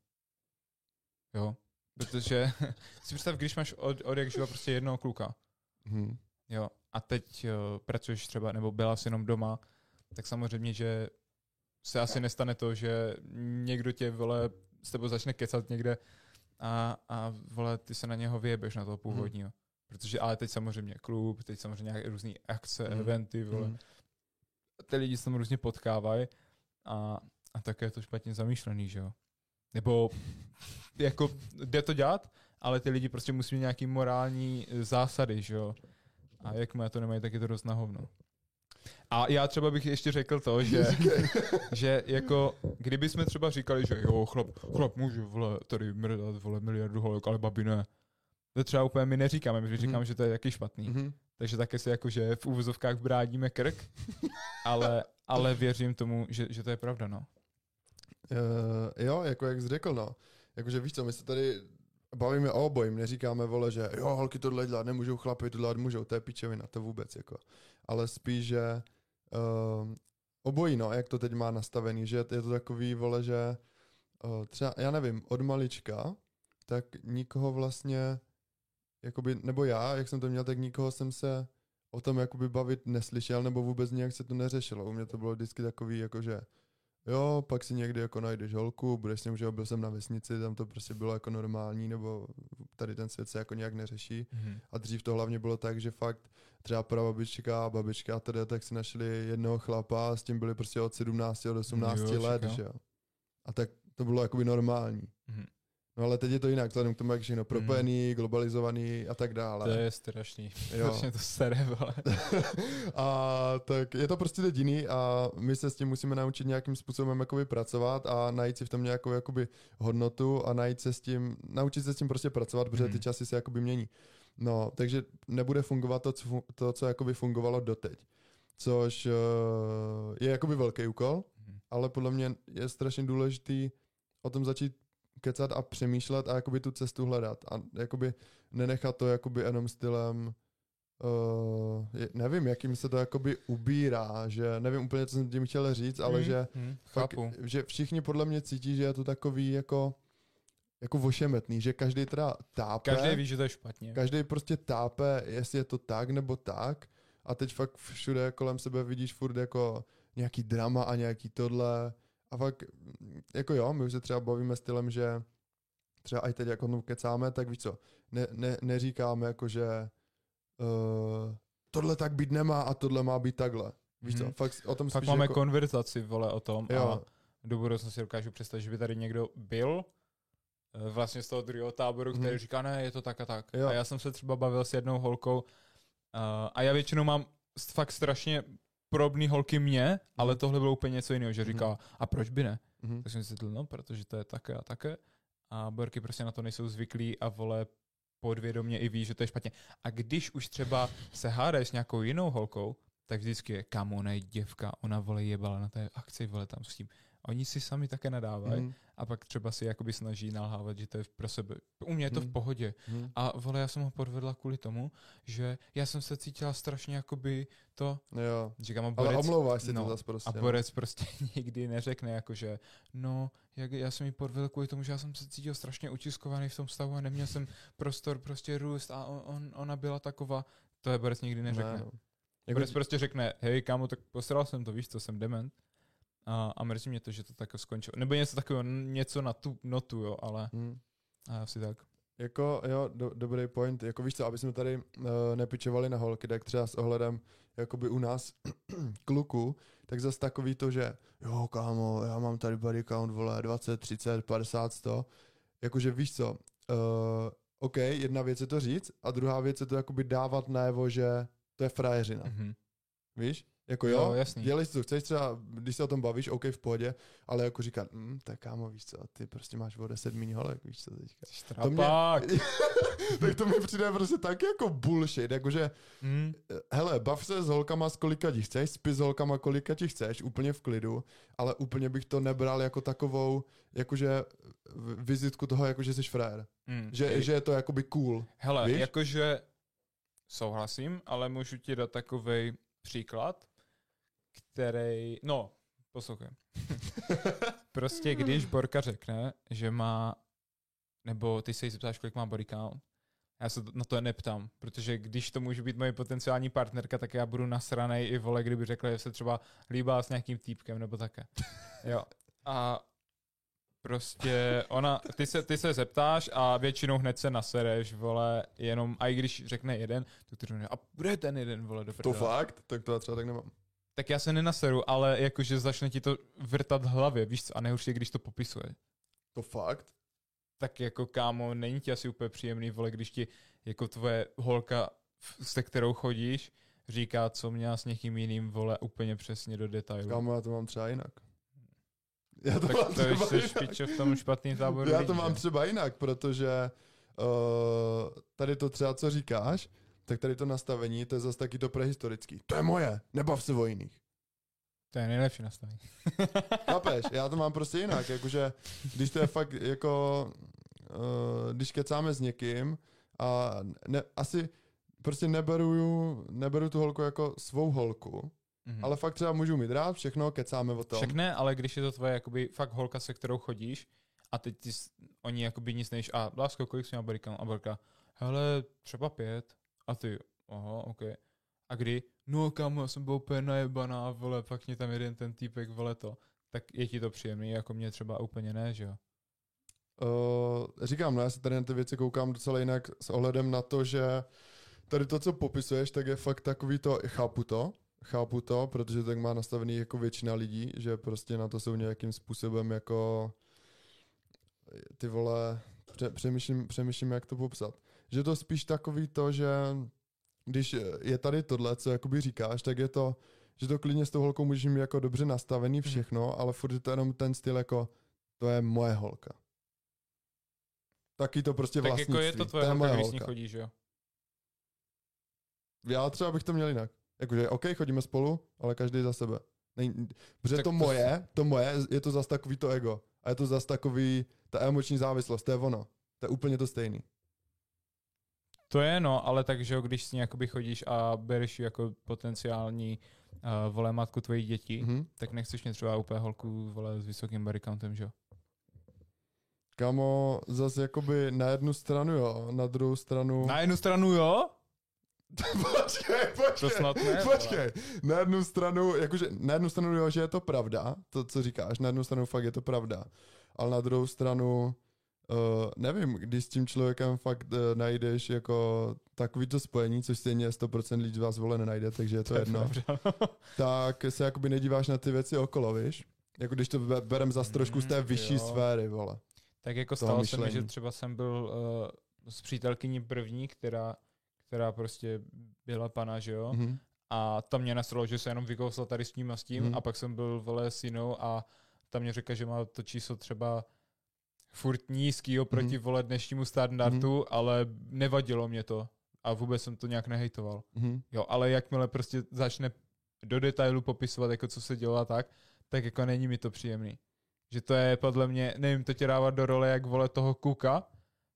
[SPEAKER 2] Jo, protože si představ, když máš od, od jak živa prostě jednoho kluka,
[SPEAKER 1] Mhm.
[SPEAKER 2] jo, a teď uh, pracuješ třeba, nebo byla jsi jenom doma, tak samozřejmě, že se asi nestane to, že někdo tě, vole, s tebou začne kecat někde a, a vole, ty se na něho vyjebeš, na toho původního. Protože, ale teď samozřejmě klub, teď samozřejmě nějaké různé akce,
[SPEAKER 1] Mhm.
[SPEAKER 2] eventy, vole.
[SPEAKER 1] Mhm.
[SPEAKER 2] Ty lidi se tam různě potkávají a, a také je to špatně zamýšlený, že jo. Nebo jako jde to dělat, ale ty lidi prostě musí mít nějaký morální eh, zásady, že jo. A jakmile to nemají, tak je to dost na hovno. A já třeba bych ještě řekl to, že, že jako, kdyby jsme třeba říkali, že jo, chlap, chlap může, vole, tady mrdat, vole, miliardu holek, ale babi ne. To třeba úplně my neříkáme, my říkáme,
[SPEAKER 1] Mhm.
[SPEAKER 2] že to je jaký špatný.
[SPEAKER 1] Mhm.
[SPEAKER 2] Takže také si jakože v úvozovkách brádíme krk, ale, ale věřím tomu, že, že to je pravda, no.
[SPEAKER 1] Uh, jo, jako jak jsi řekl, no. Jakože víš co, my se tady bavíme o obojím, neříkáme, vole, že jo, holky tohle dělat nemůžou, chlapi tohle dělat můžou, to je pičovina, to vůbec, jako. Ale spíš, že uh, obojí, no, jak to teď má nastavený, že je to takový, vole, že uh, třeba, já nevím, od malička, tak nikoho vlastně, jakoby, nebo já, jak jsem to měl, tak nikoho jsem se o tom jakoby bavit neslyšel, nebo vůbec nějak se to neřešilo. U mě to bylo vždycky takový, jakože jo, pak si někdy jako najdeš holku, budeš s ním, že jo, byl jsem na vesnici, tam to prostě bylo jako normální, nebo tady ten svět se jako nějak neřeší. A dřív to hlavně bylo tak, že fakt třeba prababička a babička a teda tak si našli jednoho chlapa a s tím byli prostě od 17 od 18
[SPEAKER 2] Jo,
[SPEAKER 1] let, že jo. A tak to bylo jakoby normální.
[SPEAKER 2] Mhm.
[SPEAKER 1] No ale teď je to jinak, vzhledem k tomu, jak je všechno propojený, globalizovaný a tak dále.
[SPEAKER 2] To je strašný.
[SPEAKER 1] Jo.
[SPEAKER 2] Strašně to staré, vole.
[SPEAKER 1] a tak je to prostě teď jiný a my se s tím musíme naučit nějakým způsobem jakoby pracovat a najít si v tom nějakou jakoby hodnotu a najít se s tím, naučit se s tím prostě pracovat, protože ty
[SPEAKER 2] Mhm.
[SPEAKER 1] časy se jakoby mění. No, takže nebude fungovat to, co, to, co jakoby fungovalo doteď. Což uh, je jakoby velký úkol,
[SPEAKER 2] Mhm.
[SPEAKER 1] ale podle mě je strašně důležitý o tom začít kecat a přemýšlet a jakoby tu cestu hledat a jakoby nenechat to jakoby jenom stylem uh, nevím, jakým se to jakoby ubírá, že nevím úplně, co jsem tím chtěl říct, ale
[SPEAKER 2] Mhm,
[SPEAKER 1] že
[SPEAKER 2] mhm,
[SPEAKER 1] fakt,
[SPEAKER 2] Chápu.
[SPEAKER 1] že všichni podle mě cítí, že je to takový jako jako vošemetný, že každý teda tápe,
[SPEAKER 2] Každý ví, že to je špatně.
[SPEAKER 1] každý prostě tápe, jestli je to tak nebo tak a teď fakt všude kolem sebe vidíš furt jako nějaký drama a nějaký tohle a fakt jako jo, my už se třeba bavíme stylem, že třeba i teď jako no kecáme, tak víš co, ne, ne, neříkáme jako, že uh, tohle tak být nemá a tohle má být takhle. Víš co,
[SPEAKER 2] Mhm.
[SPEAKER 1] fakt o tom
[SPEAKER 2] Pak máme
[SPEAKER 1] jako,
[SPEAKER 2] konverzaci, vole, o tom
[SPEAKER 1] Jo.
[SPEAKER 2] a do budoucna si dokážu představit, že by tady někdo byl eh, vlastně z toho druhého táboru, který
[SPEAKER 1] Mhm.
[SPEAKER 2] říká, ne, je to tak a tak.
[SPEAKER 1] Jo.
[SPEAKER 2] A já jsem se třeba bavil s jednou holkou uh, a já většinou mám fakt strašně podobný holky mě, ale
[SPEAKER 1] Mhm.
[SPEAKER 2] tohle bylo úplně něco jiného, že
[SPEAKER 1] Mhm.
[SPEAKER 2] říká, a proč by ne?
[SPEAKER 1] Mhm.
[SPEAKER 2] Tak jsem si no, protože to je také a také. A borky prostě na to nejsou zvyklí a vole podvědomě i ví, že to je špatně. A když už třeba se hádáš s nějakou jinou holkou, tak vždycky je, kam ona je děvka, ona vole jebala na té akci, vole tam s tím. Oni si sami také nadávají
[SPEAKER 1] Mhm.
[SPEAKER 2] a pak třeba si jakoby snaží nalhávat, že to je pro sebe. U mě je to v
[SPEAKER 1] Mhm.
[SPEAKER 2] pohodě.
[SPEAKER 1] Mhm.
[SPEAKER 2] A vole, já jsem ho podvedla kvůli tomu, že já jsem se cítila strašně jakoby to,
[SPEAKER 1] Jo.
[SPEAKER 2] říkám, a
[SPEAKER 1] Ale
[SPEAKER 2] borec,
[SPEAKER 1] omlouváš si
[SPEAKER 2] no,
[SPEAKER 1] to zase prostě.
[SPEAKER 2] a borec prostě nikdy neřekne, jakože, no, jak, já jsem ji podvedl kvůli tomu, že já jsem se cítil strašně utiskovaný v tom stavu a neměl jsem prostor prostě růst a on, on, ona byla taková, to je borec nikdy neřekne.
[SPEAKER 1] Ne, no.
[SPEAKER 2] borec prostě řekne, hej kámo, tak posral jsem to, víš co, jsem dement. A, a mrzí mě to, že to tak skončilo. Nebo něco takového, něco na tu notu, jo, ale
[SPEAKER 1] Hmm.
[SPEAKER 2] a asi tak.
[SPEAKER 1] Jako, jo, do, dobrý point. Jako víš co, aby jsme tady uh, nepičovali na holky, tak třeba s ohledem jakoby u nás kluku, tak zase takový to, že jo, kámo, já mám tady body count, vole, 20, 30, 50, 100. Jakože víš co, uh, OK, jedna věc je to říct a druhá věc je to jakoby dávat najevo, že to je frajeřina.
[SPEAKER 2] Mhm.
[SPEAKER 1] Víš? Jako
[SPEAKER 2] Jo,
[SPEAKER 1] jo,
[SPEAKER 2] jasný.
[SPEAKER 1] dělej si to chceš třeba, když se o tom bavíš, OK, v pohodě, ale jako říkat, hm, tak kámo, víš co, ty prostě máš o 10 méně holek, víš co teďka. To mě- tak to mi přijde prostě tak jako bullshit, jakože,
[SPEAKER 2] Mm.
[SPEAKER 1] hele, bav se s holkama, s kolika ti chceš, spí s holkama, kolika ti chceš, úplně v klidu, ale úplně bych to nebral jako takovou, jakože vizitku toho, jako že jsi frajer.
[SPEAKER 2] Mm.
[SPEAKER 1] Že, že je to jakoby cool.
[SPEAKER 2] Hele,
[SPEAKER 1] víš?
[SPEAKER 2] jakože souhlasím, ale můžu ti dát takový příklad, který, no, poslouchej. prostě když Borka řekne, že má, nebo ty se jí zeptáš, kolik má body count, já se na to neptám, protože když to může být moje potenciální partnerka, tak já budu nasranej i vole, kdyby řekla, že se třeba líbá s nějakým týpkem nebo také. Jo. A prostě ona, ty se, ty se zeptáš a většinou hned se nasereš, vole, jenom, a i když řekne jeden, tak ty řekne, a bude ten jeden, vole, do
[SPEAKER 1] To fakt? Tak to já třeba tak nemám.
[SPEAKER 2] Tak já se nenaseru, ale jakože začne ti to vrtat v hlavě, víš co, a nejhorší je, když to popisuje.
[SPEAKER 1] To fakt?
[SPEAKER 2] Tak jako kámo, není ti asi úplně příjemný, vole, když ti jako tvoje holka, se kterou chodíš, říká, co měla s někým jiným, vole, úplně přesně do detailu.
[SPEAKER 1] Kámo, já to mám třeba jinak. Já to
[SPEAKER 2] tak
[SPEAKER 1] mám
[SPEAKER 2] to
[SPEAKER 1] třeba
[SPEAKER 2] jsi
[SPEAKER 1] jinak.
[SPEAKER 2] špičo v tom špatným táboru
[SPEAKER 1] Já to mám třeba jinak, protože uh, tady to třeba, co říkáš, tak tady to nastavení, to je zase taky to prehistorický. To je moje, nebav se o jiných.
[SPEAKER 2] To je nejlepší nastavení.
[SPEAKER 1] Chápeš? Já to mám prostě jinak, jakože když to je fakt jako, uh, když kecáme s někým a ne, asi prostě neberu, neberu tu holku jako svou holku,
[SPEAKER 2] Mhm.
[SPEAKER 1] ale fakt třeba můžu mít rád, všechno, kecáme o tom.
[SPEAKER 2] Ne, ale když je to tvoje jakoby fakt holka, se kterou chodíš a teď ty, oni jakoby nic nejíš a lásko, kolik jsi měl count? A Borka, hele, třeba pět. A ty, aha, ok. A kdy? No kámo, já jsem byl úplně najebaná, vole, pak mě tam jeden ten týpek, vole to. Tak je ti to příjemný, jako mě třeba úplně ne, že jo?
[SPEAKER 1] Uh, říkám, no já se tady na ty věci koukám docela jinak s ohledem na to, že tady to, co popisuješ, tak je fakt takový to, chápu to, chápu to, protože tak má nastavený jako většina lidí, že prostě na to jsou nějakým způsobem jako ty vole, pře- přemýšlím, přemýšlím, jak to popsat. Že to spíš takový to, že když je tady tohle, co jakoby říkáš, tak je to, že to klidně s tou holkou můžeš mít jako dobře nastavený všechno, ale furt je to jenom ten styl jako, to je moje holka. Taky to prostě
[SPEAKER 2] Tak
[SPEAKER 1] vlastnictví.
[SPEAKER 2] jako je to tvoje
[SPEAKER 1] je
[SPEAKER 2] holka, když
[SPEAKER 1] holka.
[SPEAKER 2] chodíš, že jo?
[SPEAKER 1] Já třeba bych to měl jinak. Jakože, OK, chodíme spolu, ale každý za sebe. Nej, protože
[SPEAKER 2] Tak
[SPEAKER 1] to
[SPEAKER 2] to
[SPEAKER 1] moje, to moje, je to zas takový to ego. A je to zas takový, ta emoční závislost, to je ono. To je úplně to stejný.
[SPEAKER 2] To je no, ale takže když s ní jakoby chodíš a bereš jako potenciální uh, vole matku tvojich dětí,
[SPEAKER 1] Mhm.
[SPEAKER 2] tak nechceš mě třeba úplně holku vole s vysokým body countem, že jo?
[SPEAKER 1] Kamo, zase jakoby na jednu stranu jo, na druhou stranu...
[SPEAKER 2] Na jednu stranu jo?
[SPEAKER 1] počkej, počkej,
[SPEAKER 2] To snad ne,
[SPEAKER 1] počkej. Na jednu stranu, jakože na jednu stranu jo, že je to pravda, to, co říkáš, na jednu stranu fakt je to pravda, ale na druhou stranu, uh, nevím, když s tím člověkem fakt uh, najdeš jako takový to spojení, což stejně 100% lidí z vás vole nenajde, takže je to jedno,
[SPEAKER 2] Dobře.
[SPEAKER 1] tak se jakoby nedíváš na ty věci okolo, víš? Jako když to be- berem zas trošku z té
[SPEAKER 2] Mm,
[SPEAKER 1] vyšší
[SPEAKER 2] jo.
[SPEAKER 1] sféry, vole.
[SPEAKER 2] tak jako stalo se mi, že třeba jsem byl uh, s přítelkyní první, která, která prostě byla pana, že jo?
[SPEAKER 1] Mhm.
[SPEAKER 2] A tam mě nasralo, že se jenom vykousla tady s tím a s tím
[SPEAKER 1] Mhm.
[SPEAKER 2] a pak jsem byl vole s jinou a tam mě řekla, že má to číslo třeba furt nízký oproti
[SPEAKER 1] Mhm.
[SPEAKER 2] vole dnešnímu standardu, ale nevadilo mě to a vůbec jsem to nějak nehejtoval.
[SPEAKER 1] Mhm.
[SPEAKER 2] Jo, ale jakmile prostě začne do detailu popisovat, jako co se dělo a tak, tak jako není mi to příjemný. Že to je podle mě, nevím, to tě dává do role jak vole toho kuka,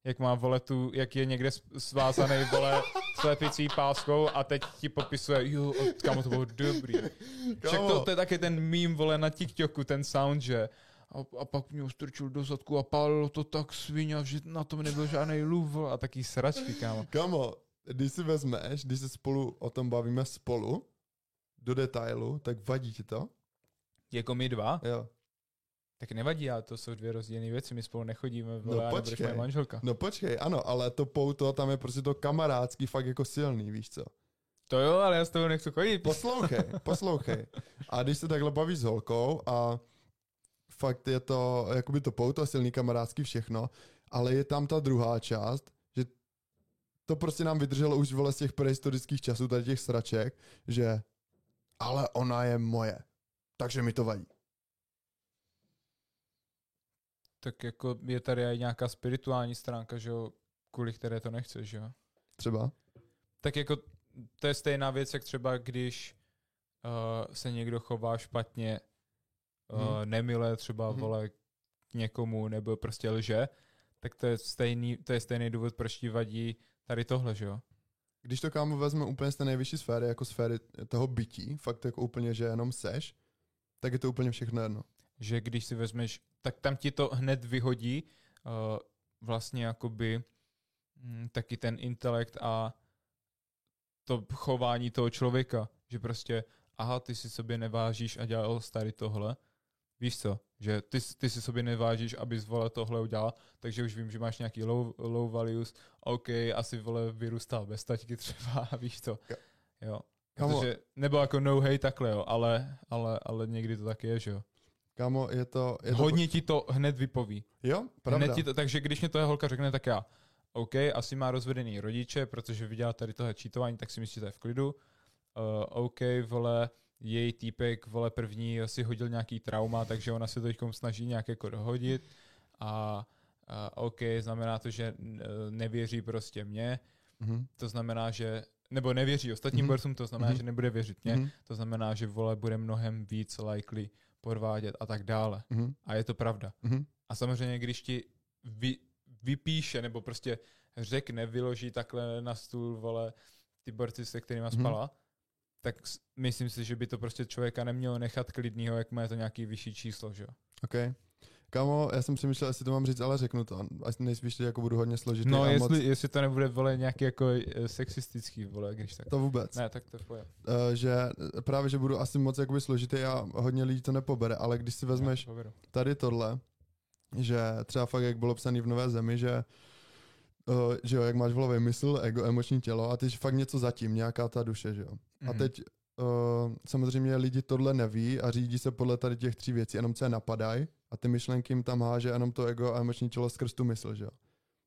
[SPEAKER 2] jak má vole tu, jak je někde svázaný vole slepicí páskou a teď ti popisuje, jo, a kamo to bylo dobrý. Však to, to je taky ten mím vole na TikToku, ten sound, že a, a pak mě strčil do zadku a pálilo to tak svině, že na tom nebyl žádný lův a taky sračky, kámo.
[SPEAKER 1] Kamo, když si vezmeš, když se spolu o tom bavíme spolu, do detailu, tak vadí ti to?
[SPEAKER 2] Jako my dva?
[SPEAKER 1] Jo.
[SPEAKER 2] Tak nevadí, ale to jsou dvě rozdílné věci, my spolu nechodíme, vole,
[SPEAKER 1] No
[SPEAKER 2] no, nebudeš
[SPEAKER 1] počkej.
[SPEAKER 2] moje manželka.
[SPEAKER 1] No počkej, ano, ale to pouto tam je prostě to kamarádský fakt jako silný, víš co?
[SPEAKER 2] To jo, ale já s tebou nechci chodit.
[SPEAKER 1] Poslouchej, poslouchej. A když se takhle bavíš s holkou a fakt je to, jakoby to pouto, silný kamarádský všechno, ale je tam ta druhá část, že to prostě nám vydrželo už vole z těch prehistorických časů, tady těch sraček, že ale ona je moje, takže mi to vadí.
[SPEAKER 2] Tak jako je tady i nějaká spirituální stránka, že jo, kvůli které to nechceš, že jo.
[SPEAKER 1] Třeba?
[SPEAKER 2] Tak jako to je stejná věc, jak třeba když uh, se někdo chová špatně, uh,
[SPEAKER 1] Mhm.
[SPEAKER 2] nemile třeba
[SPEAKER 1] Mhm.
[SPEAKER 2] vole k někomu nebo prostě lže, tak to je stejný, to je stejný důvod, proč ti vadí tady tohle, že jo.
[SPEAKER 1] Když to kámo vezme úplně z té nejvyšší sféry, jako sféry toho bytí, fakt jako úplně, že jenom seš, tak je to úplně všechno jedno.
[SPEAKER 2] Že když si vezmeš, tak tam ti to hned vyhodí uh, vlastně jakoby mm, taky ten intelekt a to chování toho člověka, že prostě aha, ty si sobě nevážíš a dělal tady tohle, víš co, že ty, ty si sobě nevážíš, abys vole tohle udělal, takže už vím, že máš nějaký low, low values, OK, asi vole vyrůstal bez taťky třeba, víš co,
[SPEAKER 1] Jo. Kamo-
[SPEAKER 2] Protože, nebo jako no hej takhle, jo, ale, ale, ale někdy to tak je, že jo.
[SPEAKER 1] Kámo, je to... Je to
[SPEAKER 2] Hodně ti to hned vypoví.
[SPEAKER 1] Jo, pravda.
[SPEAKER 2] Hned ti to, takže když mě to holka řekne, tak já, OK, asi má rozvedený rodiče, protože viděla tady tohle čítování, tak si myslí, že to je v klidu. Uh, OK, vole, její týpek, vole, první asi hodil nějaký trauma, takže ona se to teďkom snaží nějak jako dohodit. A uh, OK, znamená to, že nevěří prostě mě,
[SPEAKER 1] Mhm.
[SPEAKER 2] to znamená, že nebo nevěří ostatním
[SPEAKER 1] Mhm.
[SPEAKER 2] borcům, to znamená,
[SPEAKER 1] Mhm.
[SPEAKER 2] že nebude věřit mě,
[SPEAKER 1] Mhm.
[SPEAKER 2] to znamená, že vole bude mnohem víc likely podvádět a tak dále.
[SPEAKER 1] Mhm.
[SPEAKER 2] A je to pravda.
[SPEAKER 1] Mhm.
[SPEAKER 2] A samozřejmě, když ti vy, vypíše nebo prostě řekne, vyloží takhle na stůl, vole, ty borci, se kterými
[SPEAKER 1] Mhm.
[SPEAKER 2] spala, tak myslím si, že by to prostě člověka nemělo nechat klidnýho, jak má to nějaký vyšší číslo, že jo.
[SPEAKER 1] OK. Kámo, já jsem přemýšlel, jestli to mám říct, ale řeknu to. Asi nejspíš to jako budu hodně složitý.
[SPEAKER 2] No,
[SPEAKER 1] a
[SPEAKER 2] jestli,
[SPEAKER 1] moc,
[SPEAKER 2] jestli to nebude, vole, nějaký jako eh, sexistický, vole, když tak.
[SPEAKER 1] to vůbec.
[SPEAKER 2] Ne, tak to je pojem.
[SPEAKER 1] Uh, že eh, právě, že budu asi moc jakoby složitý a hodně lidí to nepobere, ale když si vezmeš tady tohle, že třeba fakt, jak bylo psaný v Nové zemi, že Uh, že jo, jak máš volový mysl, ego, emoční tělo a teď fakt něco zatím, nějaká ta duše, že jo. A
[SPEAKER 2] Mhm.
[SPEAKER 1] teď uh, samozřejmě lidi tohle neví a řídí se podle tady těch tří věcí, jenom co je napadají a ty myšlenky jim tam háže jenom to ego a emoční tělo skrz tu mysl, že jo.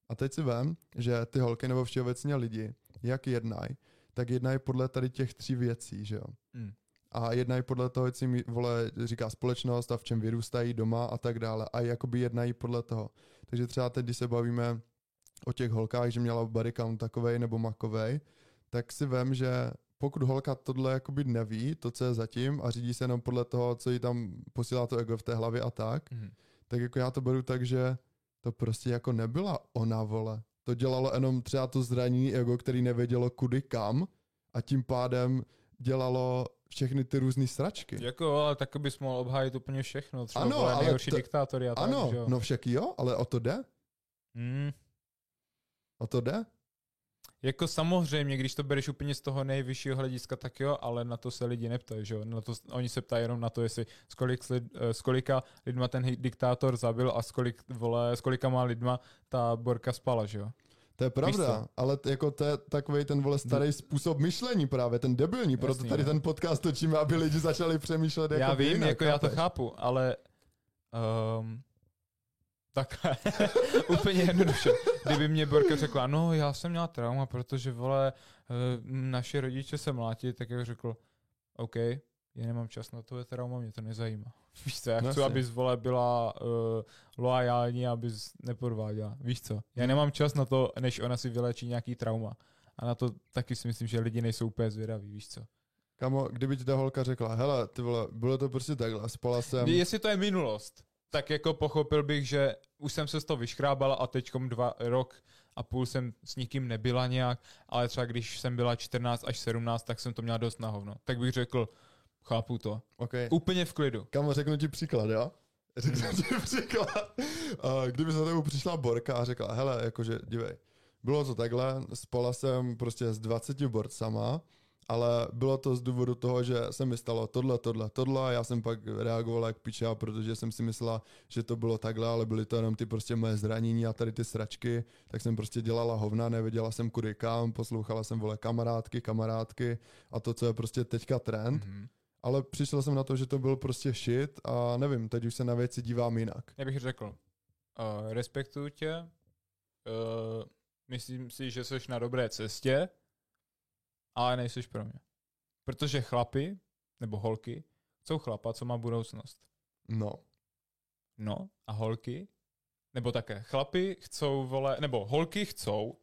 [SPEAKER 1] A teď si vem, že ty holky nebo všeobecně lidi, jak jednají, tak jednají podle tady těch tří věcí, že jo.
[SPEAKER 2] Mm.
[SPEAKER 1] A jednají podle toho, co jim vole, říká společnost a v čem vyrůstají doma a tak dále. A jakoby jednají podle toho. Takže třeba teď, když se bavíme o těch holkách, že měla body count takovej nebo makovej, tak si vem, že pokud holka tohle jakoby neví, to, co je zatím, a řídí se jenom podle toho, co jí tam posílá to ego v té hlavě a tak,
[SPEAKER 2] Mhm.
[SPEAKER 1] tak jako já to beru tak, že to prostě jako nebyla ona, vole. To dělalo jenom třeba to zranění ego, který nevědělo kudy kam a tím pádem dělalo všechny ty různé sračky.
[SPEAKER 2] Jako, ale tak bys mohl obhájit úplně všechno. Třeba
[SPEAKER 1] Ano, ale
[SPEAKER 2] nejhorší
[SPEAKER 1] to-
[SPEAKER 2] diktátory a tak,
[SPEAKER 1] ano,
[SPEAKER 2] že jo.
[SPEAKER 1] no však jo, ale o to jde?
[SPEAKER 2] Mm.
[SPEAKER 1] O to jde?
[SPEAKER 2] Jako samozřejmě, když to bereš úplně z toho nejvyššího hlediska, tak jo, ale na to se lidi neptají, že jo. Na to, oni se ptají jenom na to, jestli s, kolik, lid, eh, kolika lidma ten diktátor zabil a s, kolik, vole, s kolika má lidma ta borka spala, že jo.
[SPEAKER 1] To je pravda, ale t- jako to je takový ten vole starý způsob myšlení právě, ten debilní, proto
[SPEAKER 2] Jasný,
[SPEAKER 1] tady
[SPEAKER 2] no.
[SPEAKER 1] ten podcast točíme, aby lidi začali přemýšlet jako
[SPEAKER 2] já vím,
[SPEAKER 1] jinak,
[SPEAKER 2] jako já to chápu, ale um, takhle, úplně jednoduše. Kdyby mě Borka řekla, no já jsem měla trauma, protože vole, eh, naše rodiče se mlátí, tak já řekl, OK, já nemám čas na to, je trauma, mě to nezajímá. Víš co, já
[SPEAKER 1] No
[SPEAKER 2] chci, abys vole byla uh, loajální, abys nepodváděla. Víš co, já nemám čas na to, než ona si vylečí nějaký trauma. A na to taky si myslím, že lidi nejsou úplně zvědaví, víš co.
[SPEAKER 1] Kamo, kdyby ti ta holka řekla, hele, ty vole, bylo to prostě takhle, spala jsem,
[SPEAKER 2] Jestli to je minulost, tak jako pochopil bych, že už jsem se z toho vyškrábala a teďkom dva rok a půl jsem s nikým nebyla nějak, ale třeba když jsem byla 14 až 17, tak jsem to měla dost na hovno. Tak bych řekl, chápu to.
[SPEAKER 1] okay.
[SPEAKER 2] Úplně v klidu.
[SPEAKER 1] Kamo, řeknu ti příklad, jo? Řeknu ti příklad. A kdyby za tebou přišla Borka a řekla, hele, jakože, dívej, bylo to takhle, spala jsem prostě s 20 borcama ale bylo to z důvodu toho, že se mi stalo tohle, tohle, tohle a já jsem pak reagoval jak piča, protože jsem si myslela, že to bylo takhle, ale byly to jenom ty prostě moje zranění a tady ty sračky, tak jsem prostě dělala hovna, nevěděla jsem kudy kam, poslouchala jsem vole kamarádky, kamarádky a to, co je prostě teďka trend, mm-hmm. ale přišel jsem na to, že to byl prostě shit a nevím, teď už se na věci dívám jinak.
[SPEAKER 2] Já bych řekl, uh, respektuju tě, uh, myslím si, že jsi na dobré cestě, ale nejsiš pro mě. Protože chlapy, nebo holky, jsou chlapa, co má budoucnost.
[SPEAKER 1] No.
[SPEAKER 2] No, a holky, nebo také chlapy chcou, vole, nebo holky chcou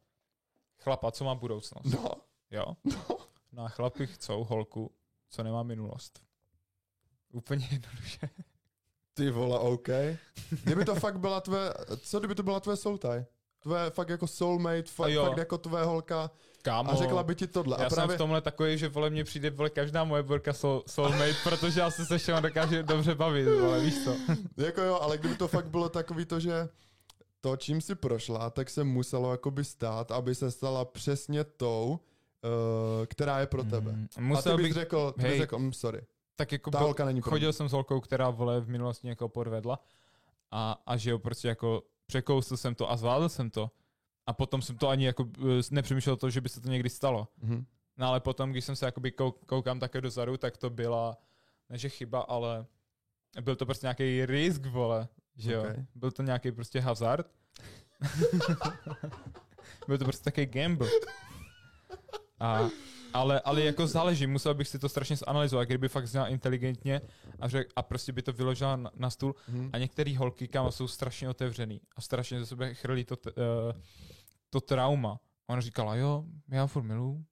[SPEAKER 2] chlapa, co má budoucnost.
[SPEAKER 1] No.
[SPEAKER 2] Jo?
[SPEAKER 1] No.
[SPEAKER 2] No a chlapy chcou holku, co nemá minulost. Úplně jednoduše.
[SPEAKER 1] Ty vole, OK. Kdyby to fakt byla tvé, co kdyby to byla tvé soultaj? Tvé fakt jako soulmate, fa- fakt jako tvé holka,
[SPEAKER 2] Kámo,
[SPEAKER 1] a řekla by ti tohle.
[SPEAKER 2] Já
[SPEAKER 1] a právě...
[SPEAKER 2] jsem v tomhle takový, že vole mě přijde vole každá moje borka soul, soulmate, protože já se se všem dokážu dobře bavit, vole, víš co.
[SPEAKER 1] jako jo, ale kdyby to fakt bylo takový to, že to, čím si prošla, tak se muselo jakoby stát, aby se stala přesně tou, uh, která je pro tebe. Mm, musel a ty bys bych, řekl, ty hej, bys řekl, mm, sorry.
[SPEAKER 2] Tak jako Ta holka není chodil jsem s holkou, která vole v minulosti někoho podvedla a, a že jo, prostě jako překousl jsem to a zvládl jsem to a potom jsem to ani jako eh, nepřemýšlel to, že by se to někdy stalo. Mm-hmm. No ale potom, když jsem se jakoby koukám také dozadu, tak to byla, ne že chyba, ale byl to prostě nějaký risk, vole, že jo. Okay. Byl to nějaký prostě hazard. byl to prostě takový gamble. A, ale, ale jako záleží, musel bych si to strašně zanalizovat, kdyby fakt zněla inteligentně a, řek, a prostě by to vyložila na, na stůl. Hmm. A některé holky, kam jsou strašně otevřený a strašně ze sebe chrlí to, uh, to trauma. A ona říkala, jo, já furt milu,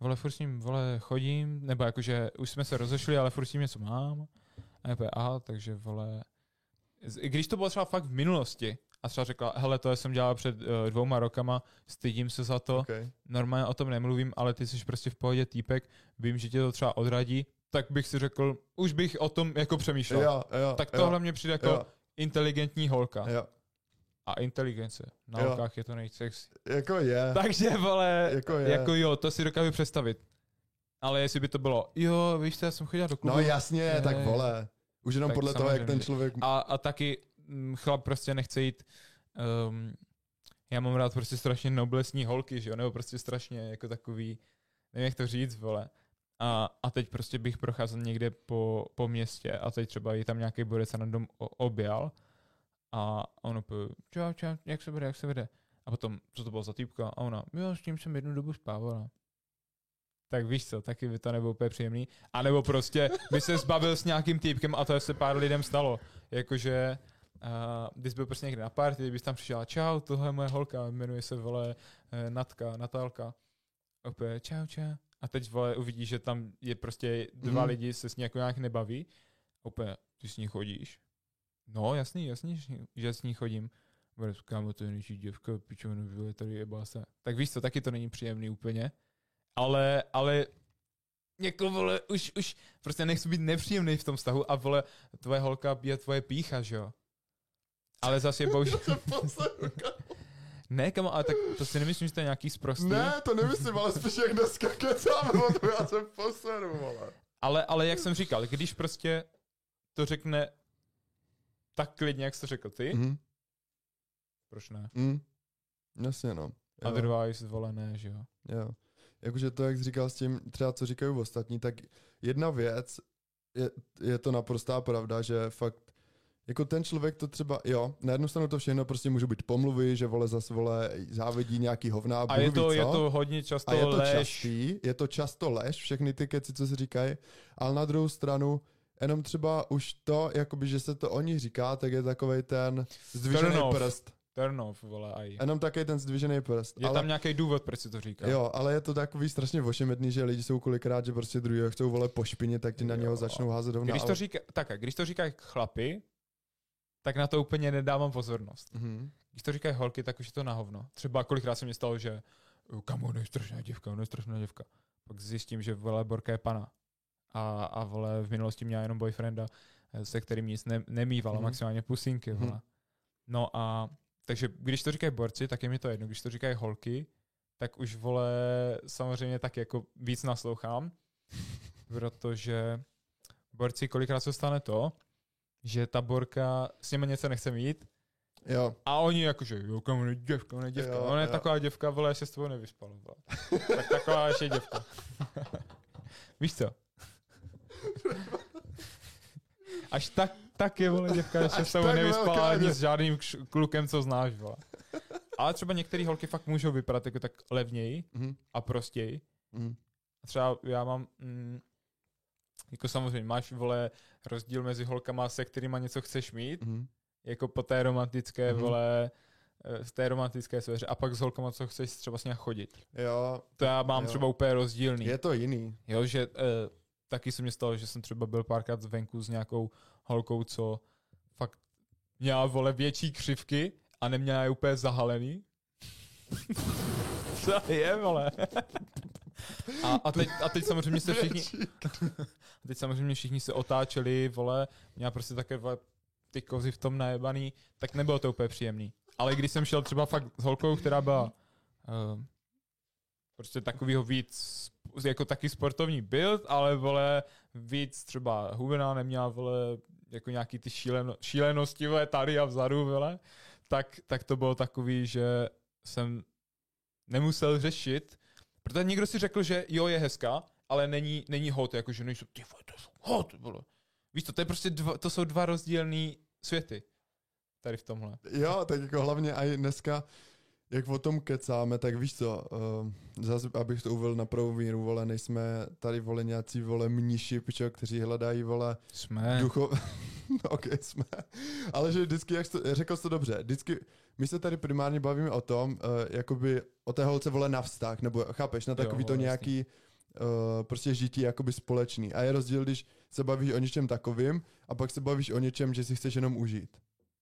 [SPEAKER 2] vole, furt s ním, vole, chodím, nebo jakože už jsme se rozešli, ale furt s ním něco mám. A je aha, takže, vole, i když to bylo třeba fakt v minulosti, a třeba řekla, hele, to jsem dělala před uh, dvouma rokama, stydím se za to, okay. normálně o tom nemluvím, ale ty jsi prostě v pohodě týpek, vím, že tě to třeba odradí, tak bych si řekl, už bych o tom jako přemýšlel.
[SPEAKER 1] Jo, jo,
[SPEAKER 2] tak tohle mě přijde jako jo. inteligentní holka.
[SPEAKER 1] Jo.
[SPEAKER 2] A inteligence. Na jo. je to nejsexy.
[SPEAKER 1] Jako je.
[SPEAKER 2] Takže, vole, jako, je. jako jo, to si dokážu představit. Ale jestli by to bylo, jo, víš co, já jsem chodil do klubu.
[SPEAKER 1] No jasně, je, tak vole. Už jenom podle toho, jak ten člověk...
[SPEAKER 2] A, a taky Mm, chlap prostě nechce jít um, já mám rád prostě strašně noblesní holky, že jo, nebo prostě strašně jako takový, nevím jak to říct, vole. A, a teď prostě bych procházel někde po, po městě a teď třeba je tam nějaký borec a na dom objal a ono po, čau, čau, jak se vede, jak se vede. A potom, co to bylo za týpka? A ona, jo, s tím jsem jednu dobu spávala. Tak víš co, taky by to nebylo úplně příjemný. A nebo prostě by se zbavil s nějakým týpkem a to se pár lidem stalo. Jakože a když byl prostě někde na party, kdybys tam přišel, čau, tohle je moje holka, jmenuje se, vole, eh, Natka, Natálka. Opět, čau, čau. A teď, vole, uvidíš, že tam je prostě dva mm. lidi, se s ní jako nějak nebaví. Opět, ty s ní chodíš? No, jasný, jasný, že s ní chodím. Bude, kámo, to je nejší děvka, pičovinu, vole, tady je bása. Tak víš co, taky to není příjemný úplně. Ale, ale jako vole, už, už prostě nechci být nepříjemný v tom vztahu a vole, tvoje holka je tvoje pícha, že jo? Ale zase je bohužel... ne, kamo, ale tak to si nemyslím, že to je nějaký zprostý.
[SPEAKER 1] Ne, to nemyslím, ale spíš jak dneska kecáme o tom, já jsem poseru, vole.
[SPEAKER 2] Ale, ale jak jsem říkal, když prostě to řekne tak klidně, jak jsi to řekl ty, mm. proč ne?
[SPEAKER 1] Mm. Jasně, no.
[SPEAKER 2] Jo. Otherwise, vole, ne, že jo.
[SPEAKER 1] Jo. Jakože to, jak jsi říkal s tím, třeba co říkají ostatní, tak jedna věc, je, je to naprostá pravda, že fakt jako ten člověk to třeba, jo, na jednu stranu to všechno prostě může být pomluvy, že vole zase vole závidí nějaký hovná.
[SPEAKER 2] A je to, je to hodně často
[SPEAKER 1] a je to
[SPEAKER 2] lež.
[SPEAKER 1] Častý, je to často lež, všechny ty keci, co se říkají, ale na druhou stranu, jenom třeba už to, jakoby, že se to o nich říká, tak je takový ten zdvižený Turn prst.
[SPEAKER 2] Turn off, vole, aj.
[SPEAKER 1] Jenom taky ten zdvižený prst.
[SPEAKER 2] Je ale, tam nějaký důvod, proč si to říká.
[SPEAKER 1] Jo, ale je to takový strašně vošemetný, že lidi jsou kolikrát, že prostě druhý chcou vole po špině, tak ti na něho začnou házet rovna.
[SPEAKER 2] Když to říká, tak, když to říkají chlapi, tak na to úplně nedávám pozornost. Mm-hmm. Když to říkají holky, tak už je to na hovno. Třeba kolikrát se mi stalo, že kamo, on je strašná děvka, on je strašná děvka. Pak zjistím, že vole Borka je pana. A, a vole v minulosti měla jenom boyfrienda, eh, se kterým nic ne, nemývala, mm-hmm. maximálně pusinky. Vole. Mm-hmm. No a takže když to říkají borci, tak je mi to jedno. Když to říkají holky, tak už vole samozřejmě tak jako víc naslouchám, protože borci kolikrát se stane to, že ta borka s nimi něco nechce mít
[SPEAKER 1] Jo.
[SPEAKER 2] a oni jakože, jo, kam je děvka, ona je děvka.
[SPEAKER 1] Jo,
[SPEAKER 2] ona je
[SPEAKER 1] jo.
[SPEAKER 2] taková děvka, vole, se s tebou nevyspala. Vole. tak taková ještě děvka. Víš co? Až tak, tak je, vole, děvka, že se nevyspala ani s žádným klukem, co znáš, vole. Ale třeba některé holky fakt můžou vypadat jako tak levněji
[SPEAKER 1] Mhm.
[SPEAKER 2] a prostěji.
[SPEAKER 1] Mhm.
[SPEAKER 2] A třeba já mám, mm, jako samozřejmě máš, vole, rozdíl mezi holkama, se kterýma něco chceš mít,
[SPEAKER 1] Mhm.
[SPEAKER 2] jako po té romantické,
[SPEAKER 1] Mhm.
[SPEAKER 2] vole, eh, v té romantické sféře a pak s holkama, co chceš třeba s ním chodit.
[SPEAKER 1] Jo.
[SPEAKER 2] To já mám
[SPEAKER 1] jo.
[SPEAKER 2] třeba úplně rozdílný.
[SPEAKER 1] Je to jiný.
[SPEAKER 2] Jo, že uh, taky se mi stalo, že jsem třeba byl párkrát venku s nějakou holkou, co fakt měla, vole, větší křivky a neměla je úplně zahalený. Co je, vole? A, a, teď, a teď samozřejmě se všichni, a teď samozřejmě všichni se otáčeli, vole, měla prostě také vole, ty kozy v tom najebaný, tak nebylo to úplně příjemný. Ale když jsem šel třeba fakt s holkou, která byla uh, prostě takovýho víc, jako taky sportovní build, ale vole, víc třeba hubená neměla, vole, jako nějaký ty šíleno, šílenosti, vole, tady a vzadu, vole, tak, tak to bylo takový, že jsem nemusel řešit, protože někdo si řekl, že jo, je hezká, ale není, není hot, jakože nejsou, ty vole, to jsou hot, vole. Víš to, to, je prostě dva, to jsou dva rozdílné světy. Tady v tomhle.
[SPEAKER 1] Jo, tak jako hlavně i dneska, jak o tom kecáme, tak víš co, uh, zase abych to uvedl na pravou míru, vole, nejsme tady, vole, nějací, vole, mniši, pičo, kteří hledají, vole,
[SPEAKER 2] Jsme.
[SPEAKER 1] ducho... ok, jsme. Ale že vždycky, jak jsi to, řekl jsi to dobře, vždycky, my se tady primárně bavíme o tom, uh, jakoby o té holce, vole, na vztah, nebo chápeš, na takový
[SPEAKER 2] Jo,
[SPEAKER 1] to
[SPEAKER 2] jasný.
[SPEAKER 1] nějaký uh, prostě žití jakoby společný. A je rozdíl, když se bavíš o něčem takovým a pak se bavíš o něčem, že si chceš jenom užít.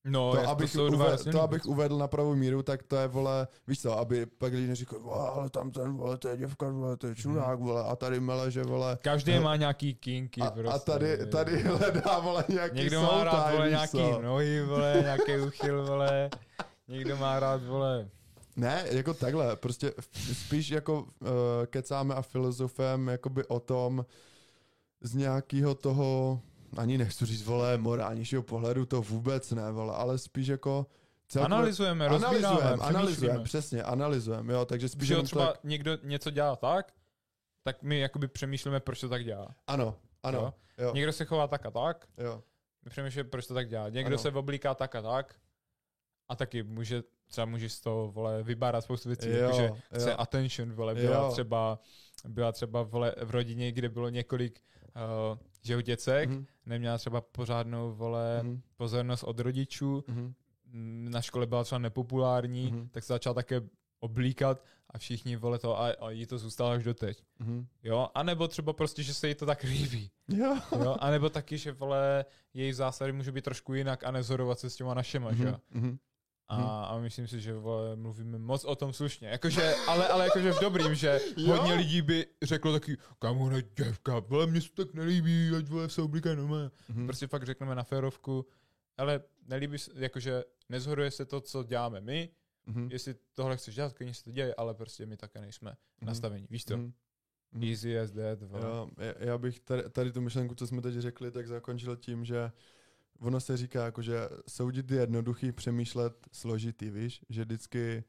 [SPEAKER 2] No,
[SPEAKER 1] To, abych,
[SPEAKER 2] dva
[SPEAKER 1] uve, to, abych uvedl na pravou míru, tak to je, vole, víš co, aby pak lidi neříkali, "Vole, ale tam ten, vole, to je děvka, vole, to je čurák, vole, a tady mele, že, vole,
[SPEAKER 2] Každý
[SPEAKER 1] No.
[SPEAKER 2] má nějaký kinky
[SPEAKER 1] a,
[SPEAKER 2] prostě.
[SPEAKER 1] a tady,
[SPEAKER 2] víš.
[SPEAKER 1] tady hledá, vole, nějaký
[SPEAKER 2] Někdo má rád,
[SPEAKER 1] soultime,
[SPEAKER 2] vole, nějaký
[SPEAKER 1] co.
[SPEAKER 2] nohy, vole, nějaký uchyl, vole. Někdo má rád, vole.
[SPEAKER 1] Ne, jako takhle, prostě spíš jako uh, kecáme a filozofem jakoby o tom z nějakého toho, ani nechci říct, vole, morálnějšího pohledu, to vůbec ne, vole, ale spíš jako celkově-
[SPEAKER 2] Analyzujeme, rozbíráme,
[SPEAKER 1] analyzujeme, analyzujeme, přesně, analyzujeme, jo, takže spíš
[SPEAKER 2] Že jo,
[SPEAKER 1] jenom
[SPEAKER 2] třeba
[SPEAKER 1] tak,
[SPEAKER 2] někdo něco dělá tak, tak my jakoby přemýšlíme, proč to tak dělá.
[SPEAKER 1] ano, ano,
[SPEAKER 2] Jo.
[SPEAKER 1] jo,
[SPEAKER 2] Někdo se chová tak a tak,
[SPEAKER 1] jo,
[SPEAKER 2] my přemýšlíme, proč to tak dělá. Někdo
[SPEAKER 1] Ano.
[SPEAKER 2] se oblíká tak a tak a taky může, třeba můžeš z toho, vole, vybárat spoustu věcí,
[SPEAKER 1] Jo,
[SPEAKER 2] jakože chce
[SPEAKER 1] jo.
[SPEAKER 2] attention, vole, byla
[SPEAKER 1] Jo.
[SPEAKER 2] třeba, byla třeba vole, v rodině, kde bylo několik uh, že jo, děcek,
[SPEAKER 1] Mhm,
[SPEAKER 2] neměla třeba pořádnou, vole,
[SPEAKER 1] mhm,
[SPEAKER 2] pozornost od rodičů,
[SPEAKER 1] mhm,
[SPEAKER 2] m, na škole byla třeba nepopulární,
[SPEAKER 1] Mhm.
[SPEAKER 2] tak se začala také oblíkat a všichni, vole, to a, a jí to zůstalo až doteď.
[SPEAKER 1] mhm.
[SPEAKER 2] Jo, a nebo třeba prostě, že se jí to tak líbí.
[SPEAKER 1] Jo,
[SPEAKER 2] Jo, a nebo taky, že vole, její zásady může být trošku jinak a nezhorovat se s těma našima, že jo.
[SPEAKER 1] Mhm, mhm.
[SPEAKER 2] A, a myslím si, že vole, mluvíme moc o tom slušně. Jakože, ale, ale jakože v dobrým, že
[SPEAKER 1] Jo.
[SPEAKER 2] hodně lidí by řeklo taky, kam ona děvka, vole, mně se tak nelíbí, ať vole se oblíkají.
[SPEAKER 1] Mhm.
[SPEAKER 2] Prostě fakt řekneme na férovku, ale nelíbí se, jakože nezhoruje se to, co děláme my,
[SPEAKER 1] Mhm,
[SPEAKER 2] jestli tohle chceš dělat, klidně se to děje, ale prostě my také nejsme
[SPEAKER 1] mhm,
[SPEAKER 2] nastavení. Víš to?
[SPEAKER 1] mhm, mhm.
[SPEAKER 2] Easy as that. Vole.
[SPEAKER 1] Já- já bych tady, tady tu myšlenku, co jsme teď řekli, tak zakončil tím, že ono se říká, jako, že soudit je jednoduchý, přemýšlet složitý, víš? Že vždycky,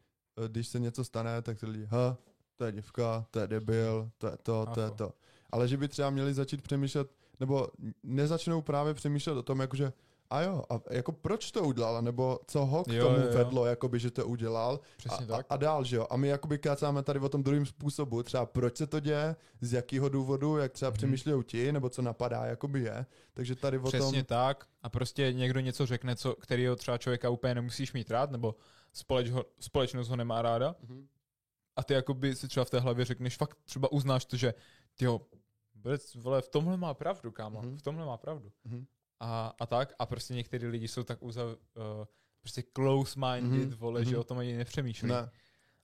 [SPEAKER 1] eh, když se něco stane, tak ty lidi, ha, to je děvka, to je debil, to je to, to je to. Ale že by třeba měli začít přemýšlet, nebo nezačnou právě přemýšlet o tom, jakože a jo, a jako proč to udělal, nebo co ho k
[SPEAKER 2] Jo,
[SPEAKER 1] tomu
[SPEAKER 2] jo, jo.
[SPEAKER 1] vedlo, jakoby, že to udělal
[SPEAKER 2] Přesně
[SPEAKER 1] a,
[SPEAKER 2] tak.
[SPEAKER 1] A, a dál, že jo. A my jakoby kácáme tady o tom druhém způsobu, třeba proč se to děje, z jakého důvodu, jak třeba
[SPEAKER 2] Mhm.
[SPEAKER 1] přemýšlejí ti, nebo co napadá, jakoby je. Takže tady o
[SPEAKER 2] Přesně
[SPEAKER 1] tom...
[SPEAKER 2] tak. A prostě někdo něco řekne, co, kterýho třeba člověka úplně nemusíš mít rád, nebo společ ho, společnost ho nemá ráda.
[SPEAKER 1] Mhm.
[SPEAKER 2] A ty jakoby si třeba v té hlavě řekneš, fakt třeba uznáš to, že tyjo, vole, v tomhle má pravdu, kámo,
[SPEAKER 1] Mhm.
[SPEAKER 2] v tomhle má pravdu.
[SPEAKER 1] Mhm.
[SPEAKER 2] A, a tak, a prostě některý lidi jsou tak uzav, uh, prostě close-minded,
[SPEAKER 1] Mhm,
[SPEAKER 2] vole, že
[SPEAKER 1] mhm.
[SPEAKER 2] o tom ani nepřemýšlí.
[SPEAKER 1] Ne,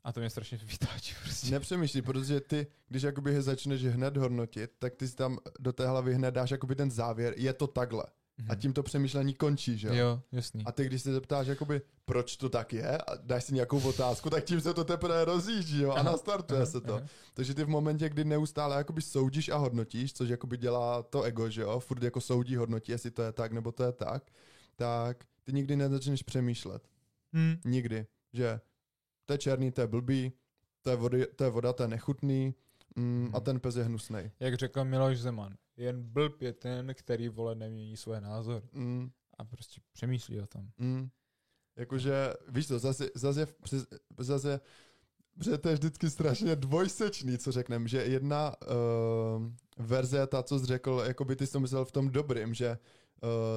[SPEAKER 2] A to mě strašně vytáčí prostě.
[SPEAKER 1] nepřemýšlí, protože ty, když jakoby začneš hned hodnotit, tak ty si tam do té hlavy hned dáš jakoby ten závěr, je to takhle. A tím to přemýšlení končí, že jo?
[SPEAKER 2] Jo, jasný.
[SPEAKER 1] A ty, když se zeptáš, jakoby, proč to tak je, a dáš si nějakou otázku, tak tím se to teprve rozjíždí, jo, a
[SPEAKER 2] Aha,
[SPEAKER 1] nastartuje
[SPEAKER 2] aha,
[SPEAKER 1] se to.
[SPEAKER 2] aha.
[SPEAKER 1] Takže ty v momentě, kdy neustále jakoby soudíš a hodnotíš, což jakoby dělá to ego, že jo, furt jako soudí, hodnotí, jestli to je tak, nebo to je tak, tak ty nikdy nezačneš přemýšlet.
[SPEAKER 2] Hmm.
[SPEAKER 1] Nikdy. Že to je černý, to je blbý, to je, vody, to je voda, to je nechutný mm, a
[SPEAKER 2] Mhm.
[SPEAKER 1] ten pes je hnusnej.
[SPEAKER 2] Jak řekl Miloš Zeman, jen blb je ten, který vole nemění své názor
[SPEAKER 1] Mm,
[SPEAKER 2] a prostě přemýšlí o tom.
[SPEAKER 1] mm. Jakože, víš to, zase, zase, zase Protože to je vždycky strašně dvojsečný, co řekneme, že jedna uh, verze je ta, co jsi řekl, jako by ty jsi to myslel v tom dobrým, že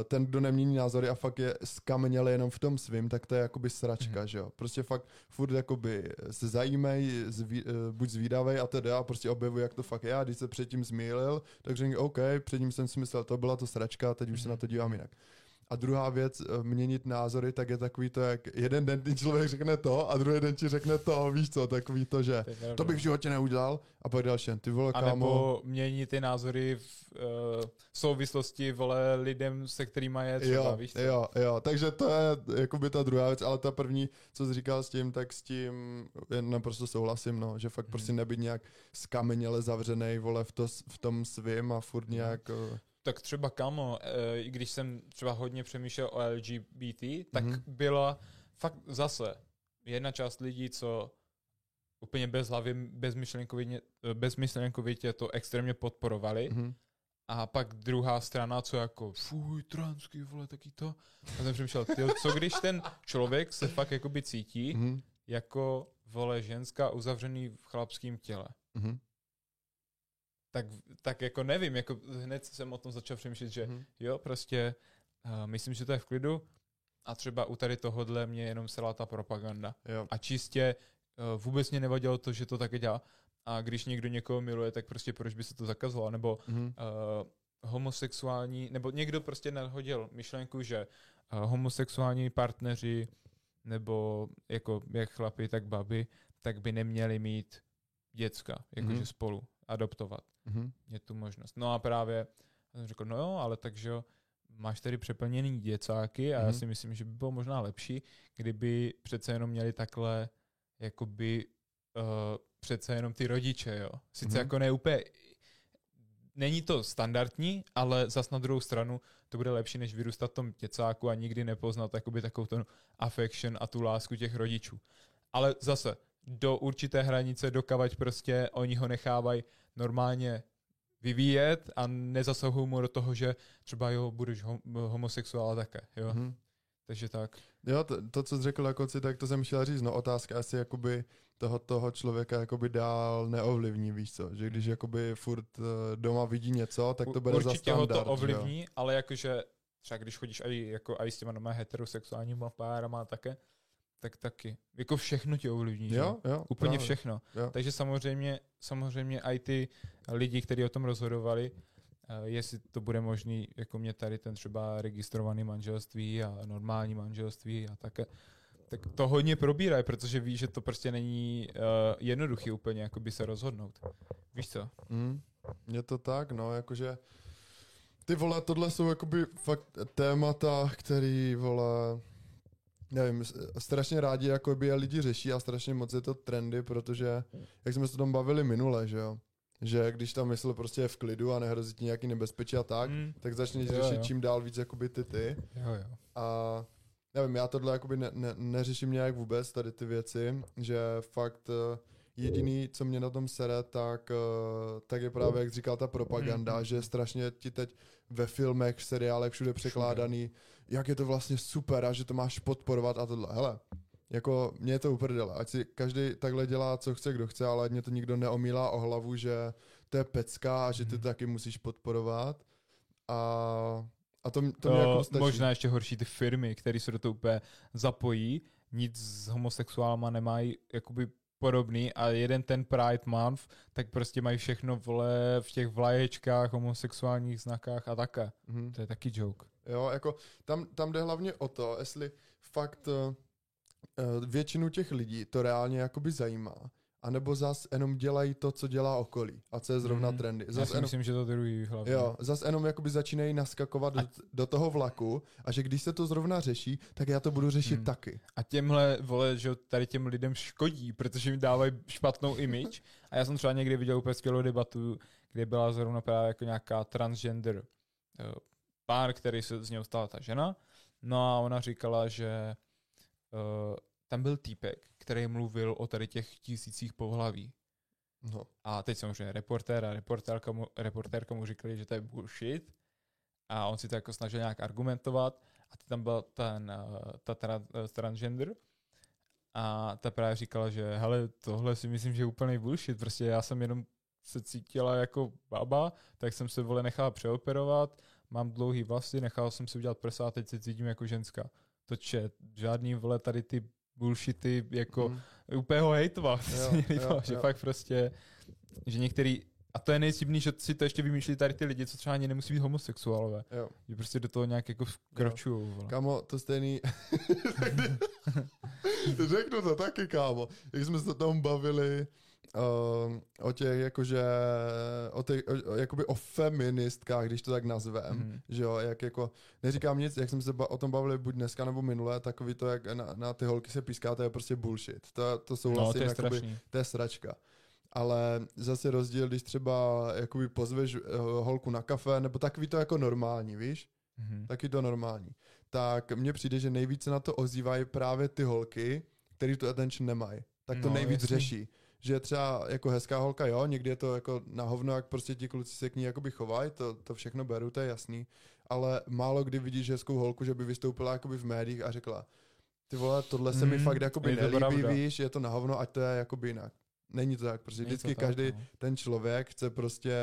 [SPEAKER 1] ten, kdo nemění názory a fakt je skameněl jenom v tom svým, tak to je jakoby sračka,
[SPEAKER 2] Mhm.
[SPEAKER 1] že jo. Prostě fakt furt jakoby se zajímej, zví, uh, buď zvídavej a teda a prostě objevuj, jak to fakt je a když se předtím zmýlil, tak řekni, OK, předtím jsem si myslel, to byla to sračka, teď už se
[SPEAKER 2] Mhm.
[SPEAKER 1] na to dívám jinak. A druhá věc, eh, měnit názory, tak je takový to, jak jeden den ten člověk řekne to a druhý den ti řekne to, víš co, takový to, že
[SPEAKER 2] To,
[SPEAKER 1] bych v životě neudělal. A pak další, ty vole,
[SPEAKER 2] a
[SPEAKER 1] kámo,
[SPEAKER 2] nebo mění ty názory v uh, souvislosti, vole, lidem, se kterými je třeba,
[SPEAKER 1] jo,
[SPEAKER 2] víš co?
[SPEAKER 1] jo, jo, takže to je jakoby ta druhá věc, ale ta první, co jsi říkal s tím, tak s tím já naprosto souhlasím, no, že fakt
[SPEAKER 2] Mhm.
[SPEAKER 1] prostě nebyt nějak skameněle zavřenej, vole, v, to, v tom svým a furt nějak, eh,
[SPEAKER 2] Tak třeba kamo, eh, i když jsem třeba hodně přemýšlel o LGBT, tak
[SPEAKER 1] Mhm.
[SPEAKER 2] byla fakt zase jedna část lidí, co úplně bez hlavy, bezmyšlenkovitě, eh, bezmyšlenkovitě to extrémně podporovali.
[SPEAKER 1] mhm,
[SPEAKER 2] A pak druhá strana, co jako, fuj, transky, vole, taky to. A jsem přemýšlel, tyjo, co když ten člověk se fakt jakoby cítí
[SPEAKER 1] mhm,
[SPEAKER 2] jako, vole, ženská uzavřený v chlapském těle.
[SPEAKER 1] mhm,
[SPEAKER 2] Tak, tak jako nevím, jako hned jsem o tom začal přemýšlet, že
[SPEAKER 1] mhm,
[SPEAKER 2] jo, prostě uh, myslím, že to je v klidu a třeba u tady tohohle mě jenom celá ta propaganda.
[SPEAKER 1] jo,
[SPEAKER 2] A čistě uh, vůbec mě nevadilo to, že to také dělá. A když někdo někoho miluje, tak prostě proč by se to zakazovalo? Nebo
[SPEAKER 1] mhm,
[SPEAKER 2] uh, homosexuální, nebo někdo prostě nadhodil myšlenku, že uh, homosexuální partneři nebo jako jak chlapi, tak baby, tak by neměli mít děcka, jakože
[SPEAKER 1] Mhm.
[SPEAKER 2] spolu adoptovat.
[SPEAKER 1] Mhm,
[SPEAKER 2] Je tu možnost. No a právě jsem řekl, no jo, ale takže máš tady přeplněný děcáky a já
[SPEAKER 1] Mhm.
[SPEAKER 2] si myslím, že by bylo možná lepší, kdyby přece jenom měli takhle jakoby uh, přece jenom ty rodiče, jo. Sice
[SPEAKER 1] Mhm.
[SPEAKER 2] jako ne úplně není to standardní, ale zas na druhou stranu to bude lepší, než vyrůstat v tom děcáku a nikdy nepoznat jakoby takovou ten affection a tu lásku těch rodičů. Ale zase do určité hranice, dokavať prostě oni ho nechávají normálně vyvíjet a nezasahují mu do toho, že třeba jo, budeš hom- homosexuál také, jo.
[SPEAKER 1] mhm.
[SPEAKER 2] Takže tak.
[SPEAKER 1] Jo, to, to, co jsi řekl jako si, tak to jsem chtěl říct, no otázka asi jakoby toho, toho člověka jakoby dál neovlivní, víš co, že když jakoby furt eh, doma vidí něco, tak to bude za
[SPEAKER 2] Určitě ho
[SPEAKER 1] standard,
[SPEAKER 2] to
[SPEAKER 1] že jo.
[SPEAKER 2] ovlivní, ale jakože třeba když chodíš aj, jako, aj s těma doma heterosexuálníma párama také, tak taky. Jako všechno tě ovlivní, že?
[SPEAKER 1] Jo, jo,
[SPEAKER 2] Úplně
[SPEAKER 1] právě.
[SPEAKER 2] všechno.
[SPEAKER 1] Jo.
[SPEAKER 2] Takže samozřejmě, samozřejmě i ty lidi, kteří o tom rozhodovali, eh, jestli to bude možný, jako mě tady ten třeba registrovaný manželství a normální manželství a také, tak to hodně probírají, protože ví, že to prostě není uh, jednoduchý úplně jakoby se rozhodnout. Víš co?
[SPEAKER 1] Mm, je to tak, no, jakože ty vole, tohle jsou jakoby fakt témata, který, vole, nevím, strašně rádi jakoby je lidi řeší a strašně moc je to trendy, protože, jak jsme se o tom bavili minule, že jo, že když ta mysl prostě je v klidu a nehrozí ti nějaký nebezpečí a tak,
[SPEAKER 2] Mm,
[SPEAKER 1] tak začneš
[SPEAKER 2] Jo,
[SPEAKER 1] řešit
[SPEAKER 2] jo.
[SPEAKER 1] čím dál víc jakoby ty ty.
[SPEAKER 2] jo, jo.
[SPEAKER 1] A nevím, já tohle jakoby ne, ne, neřeším nějak vůbec, tady ty věci, že fakt eh, jediný, co mě na tom sere, tak, eh, tak je právě, jak říkal, ta propaganda,
[SPEAKER 2] Mhm.
[SPEAKER 1] že strašně ti teď ve filmech, v seriálech, všude překládaný, jak je to vlastně super a že to máš podporovat a tohle. Hele, jako mě je to uprdele, ať si každý takhle dělá, co chce, kdo chce, ale mě to nikdo neomílá o hlavu, že to je pecka a že ty
[SPEAKER 2] Mhm.
[SPEAKER 1] to taky musíš podporovat. A, a to, to,
[SPEAKER 2] To,
[SPEAKER 1] mě jako stačí.
[SPEAKER 2] možná ještě horší ty firmy, které se do toho úplně zapojí, nic s homosexuálama nemají jakoby podobný a jeden ten Pride Month, tak prostě mají všechno vole v těch vlaječkách, homosexuálních znakách a také.
[SPEAKER 1] Mhm.
[SPEAKER 2] To je taky joke.
[SPEAKER 1] Jo, jako tam, tam jde hlavně o to, jestli fakt uh, většinu těch lidí to reálně jakoby zajímá A nebo zas jenom dělají to, co dělá okolí a co je zrovna
[SPEAKER 2] Mhm.
[SPEAKER 1] trendy.
[SPEAKER 2] Já
[SPEAKER 1] Zas
[SPEAKER 2] si
[SPEAKER 1] jenom,
[SPEAKER 2] myslím, že to druhý hlavně.
[SPEAKER 1] jo, zas jenom jakoby začínají naskakovat do, do toho vlaku a že když se to zrovna řeší, tak já to budu řešit
[SPEAKER 2] Hmm.
[SPEAKER 1] taky.
[SPEAKER 2] A těmhle, vole, že tady těm lidem škodí, protože jim dávají špatnou image. A já jsem třeba někdy viděl úplně skvělou debatu, kde byla zrovna právě jako nějaká transgender eh, pár, který se z něho stala ta žena. No a ona říkala, že uh, tam byl týpek, který mluvil o tady těch tisících pohlaví.
[SPEAKER 1] No.
[SPEAKER 2] A teď samozřejmě reportér a reportérka mu, reportérka mu říkali, že to je bullshit. A on si to jako snažil nějak argumentovat. A ty tam byl ten, uh, ta tra, uh, transgender. A ta právě říkala, že hele, tohle si myslím, že je úplný bullshit. Prostě já jsem jenom se cítila jako baba, tak jsem se vole nechala přeoperovat, mám dlouhý vlasy, nechal jsem si udělat prsa a teď se cítím jako ženská. To če, žádný vole tady ty bullshity jako
[SPEAKER 1] Mm.
[SPEAKER 2] úplně ho hejtovat,
[SPEAKER 1] Jo,
[SPEAKER 2] jo, že
[SPEAKER 1] jo.
[SPEAKER 2] fakt prostě, že některý, a to je nejcibný, že si to ještě vymýšlí tady ty lidi, co třeba ani nemusí být homosexuálové,
[SPEAKER 1] Jo.
[SPEAKER 2] že prostě do toho nějak jako vkročujou. vole.
[SPEAKER 1] Kámo, to stejný... Řeknu to taky, kámo. Jak jsme se tam bavili o těch, jakože, o těch, o, jakoby o feministkách, když to tak nazvem,
[SPEAKER 2] Mhm.
[SPEAKER 1] že jo, jak jako, neříkám nic, jak jsme se ba- o tom bavili buď dneska nebo minule, takový to, jak na, na ty holky se píská, to je prostě bullshit. To, to
[SPEAKER 2] No,
[SPEAKER 1] souhlasím,
[SPEAKER 2] to je
[SPEAKER 1] jakoby,
[SPEAKER 2] strašný.
[SPEAKER 1] to je sračka. Ale zase rozdíl, když třeba jakoby pozveš uh, holku na kafe, nebo takový to jako normální, víš?
[SPEAKER 2] Mhm.
[SPEAKER 1] taky to normální. Tak mně přijde, že nejvíce na to ozývají právě ty holky, který tu attention nemají. Tak to
[SPEAKER 2] No,
[SPEAKER 1] nejvíc
[SPEAKER 2] jasný.
[SPEAKER 1] řeší. Že třeba jako hezká holka, jo, někdy je to jako na hovno, jak prostě ti kluci se k ní jakoby chovají, to, to všechno beru, to je jasný. Ale málo kdy vidíš hezkou holku, že by vystoupila jakoby v médiích a řekla, ty vole, tohle se mi
[SPEAKER 2] Mm,
[SPEAKER 1] fakt jakoby
[SPEAKER 2] je to
[SPEAKER 1] nelíbí,
[SPEAKER 2] pravda.
[SPEAKER 1] víš, je to na hovno, ať to je jakoby jinak. Není to tak,
[SPEAKER 2] Není to
[SPEAKER 1] vždycky
[SPEAKER 2] tak,
[SPEAKER 1] každý
[SPEAKER 2] no.
[SPEAKER 1] ten člověk chce prostě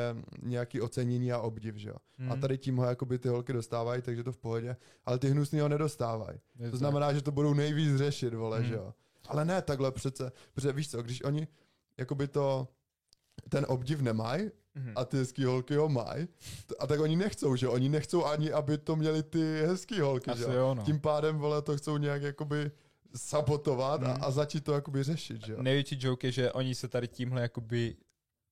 [SPEAKER 1] nějaký ocenění a obdiv, že jo. A
[SPEAKER 2] Mhm.
[SPEAKER 1] tady tím ho jakoby ty holky dostávají, takže to v pohodě, ale ty hnusný ho nedostávají.
[SPEAKER 2] Je
[SPEAKER 1] To
[SPEAKER 2] tak.
[SPEAKER 1] znamená, že to budou nejvíc řešit, vole,
[SPEAKER 2] Hmm.
[SPEAKER 1] že jo. Ale ne takhle přece, protože víš co, když oni jakoby to, ten obdiv nemají
[SPEAKER 2] Mhm.
[SPEAKER 1] a ty hezký holky ho mají, a tak oni nechcou, že. Oni nechcou ani, aby to měli ty hezký holky,
[SPEAKER 2] Asi
[SPEAKER 1] že jo.
[SPEAKER 2] no.
[SPEAKER 1] Tím pádem, vole, to chcou nějak jakoby sabotovat a,
[SPEAKER 2] Hmm.
[SPEAKER 1] a začít to jakoby řešit, že jo.
[SPEAKER 2] Největší joke je, že oni se tady tímhle jakoby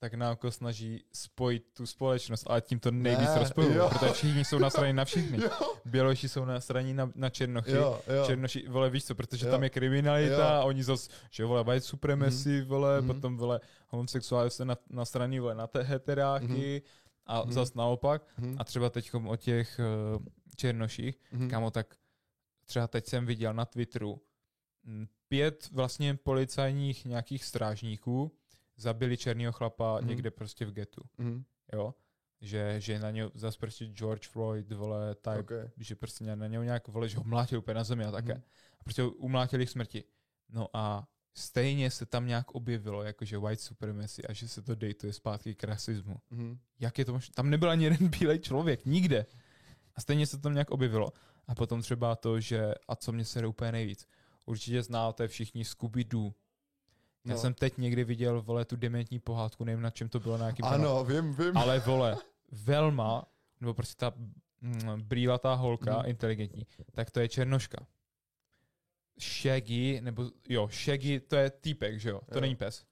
[SPEAKER 2] tak oko snaží spojit tu společnost, ale tím to nejvíc
[SPEAKER 1] Ne,
[SPEAKER 2] rozpojují, protože všichni jsou nasraní na všechny.
[SPEAKER 1] Jo,
[SPEAKER 2] Běloši jsou nasraní na, na černochy,
[SPEAKER 1] jo, jo.
[SPEAKER 2] Černoši, vole, víš co, protože
[SPEAKER 1] Jo.
[SPEAKER 2] tam je kriminalita
[SPEAKER 1] Jo.
[SPEAKER 2] a oni zas, že vole, white supremacy, vole,
[SPEAKER 1] Mhm.
[SPEAKER 2] potom, vole, homosexuáli se na, na straně, vole, na té heteráky a
[SPEAKER 1] Mhm.
[SPEAKER 2] zas naopak.
[SPEAKER 1] Hm,
[SPEAKER 2] A třeba teď o těch uh, černoších,
[SPEAKER 1] hm,
[SPEAKER 2] Kámo, tak třeba teď jsem viděl na Twitteru mm, pět vlastně policajních nějakých strážníků zabili černýho chlapa
[SPEAKER 1] Mhm.
[SPEAKER 2] někde prostě v getu,
[SPEAKER 1] hm,
[SPEAKER 2] jo? Že, že na něj zase prostě George Floyd, vole, type,
[SPEAKER 1] okay.
[SPEAKER 2] že prostě na něj nějak, vole, že ho mlátil úplně na zemi a také.
[SPEAKER 1] Mhm.
[SPEAKER 2] A prostě umlátili k smrti. No a stejně se tam nějak objevilo, jakože white supremacy a že se to dejtuje zpátky k rasismu.
[SPEAKER 1] hm,
[SPEAKER 2] Jak je to možné? Tam nebyl ani jeden bílej člověk, nikde. A stejně se to tam nějak objevilo. A potom třeba to, že, a co mě se úplně nejvíc, určitě znáte všichni Scooby-Doo. Já
[SPEAKER 1] No.
[SPEAKER 2] jsem teď někdy viděl, vole, tu dementní pohádku, nevím na čem to bylo, na jakým kanálu.
[SPEAKER 1] Ano, vím, vím.
[SPEAKER 2] Ale vole, Velma, nebo prostě ta mm, brýlatá holka,
[SPEAKER 1] Mhm.
[SPEAKER 2] inteligentní, tak to je černoška. Shaggy, nebo jo, Shaggy, to je týpek, že jo? To
[SPEAKER 1] Jo.
[SPEAKER 2] není pes.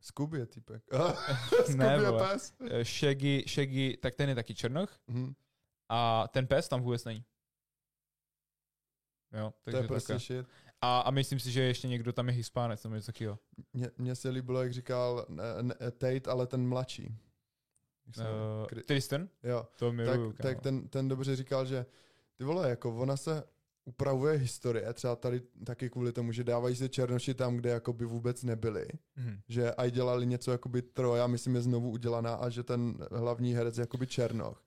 [SPEAKER 1] Scooby je typek. Scooby
[SPEAKER 2] Ne,
[SPEAKER 1] je pes.
[SPEAKER 2] Eh, Shaggy, Shaggy, tak ten je taky černoch
[SPEAKER 1] Hm.
[SPEAKER 2] a ten pes tam vůbec není. Jo,
[SPEAKER 1] To
[SPEAKER 2] takže
[SPEAKER 1] je prostě shit.
[SPEAKER 2] A, a myslím si, že ještě někdo tam je hispánec, nebo něco takového.
[SPEAKER 1] Mně, se líbilo, jak říkal ne, ne, Tate, ale ten mladší.
[SPEAKER 2] Uh,
[SPEAKER 1] Kry-
[SPEAKER 2] Tristan?
[SPEAKER 1] jo,
[SPEAKER 2] To miluju,
[SPEAKER 1] tak, tak ten, ten dobře říkal, že ty vole, jako ona se upravuje historie, třeba tady taky kvůli tomu, že dávají se černoši tam, kde jakoby vůbec nebyli,
[SPEAKER 2] Mhm.
[SPEAKER 1] že aj dělali něco jakoby Troja, myslím je znovu udělaná a že ten hlavní herec je jakoby černoch,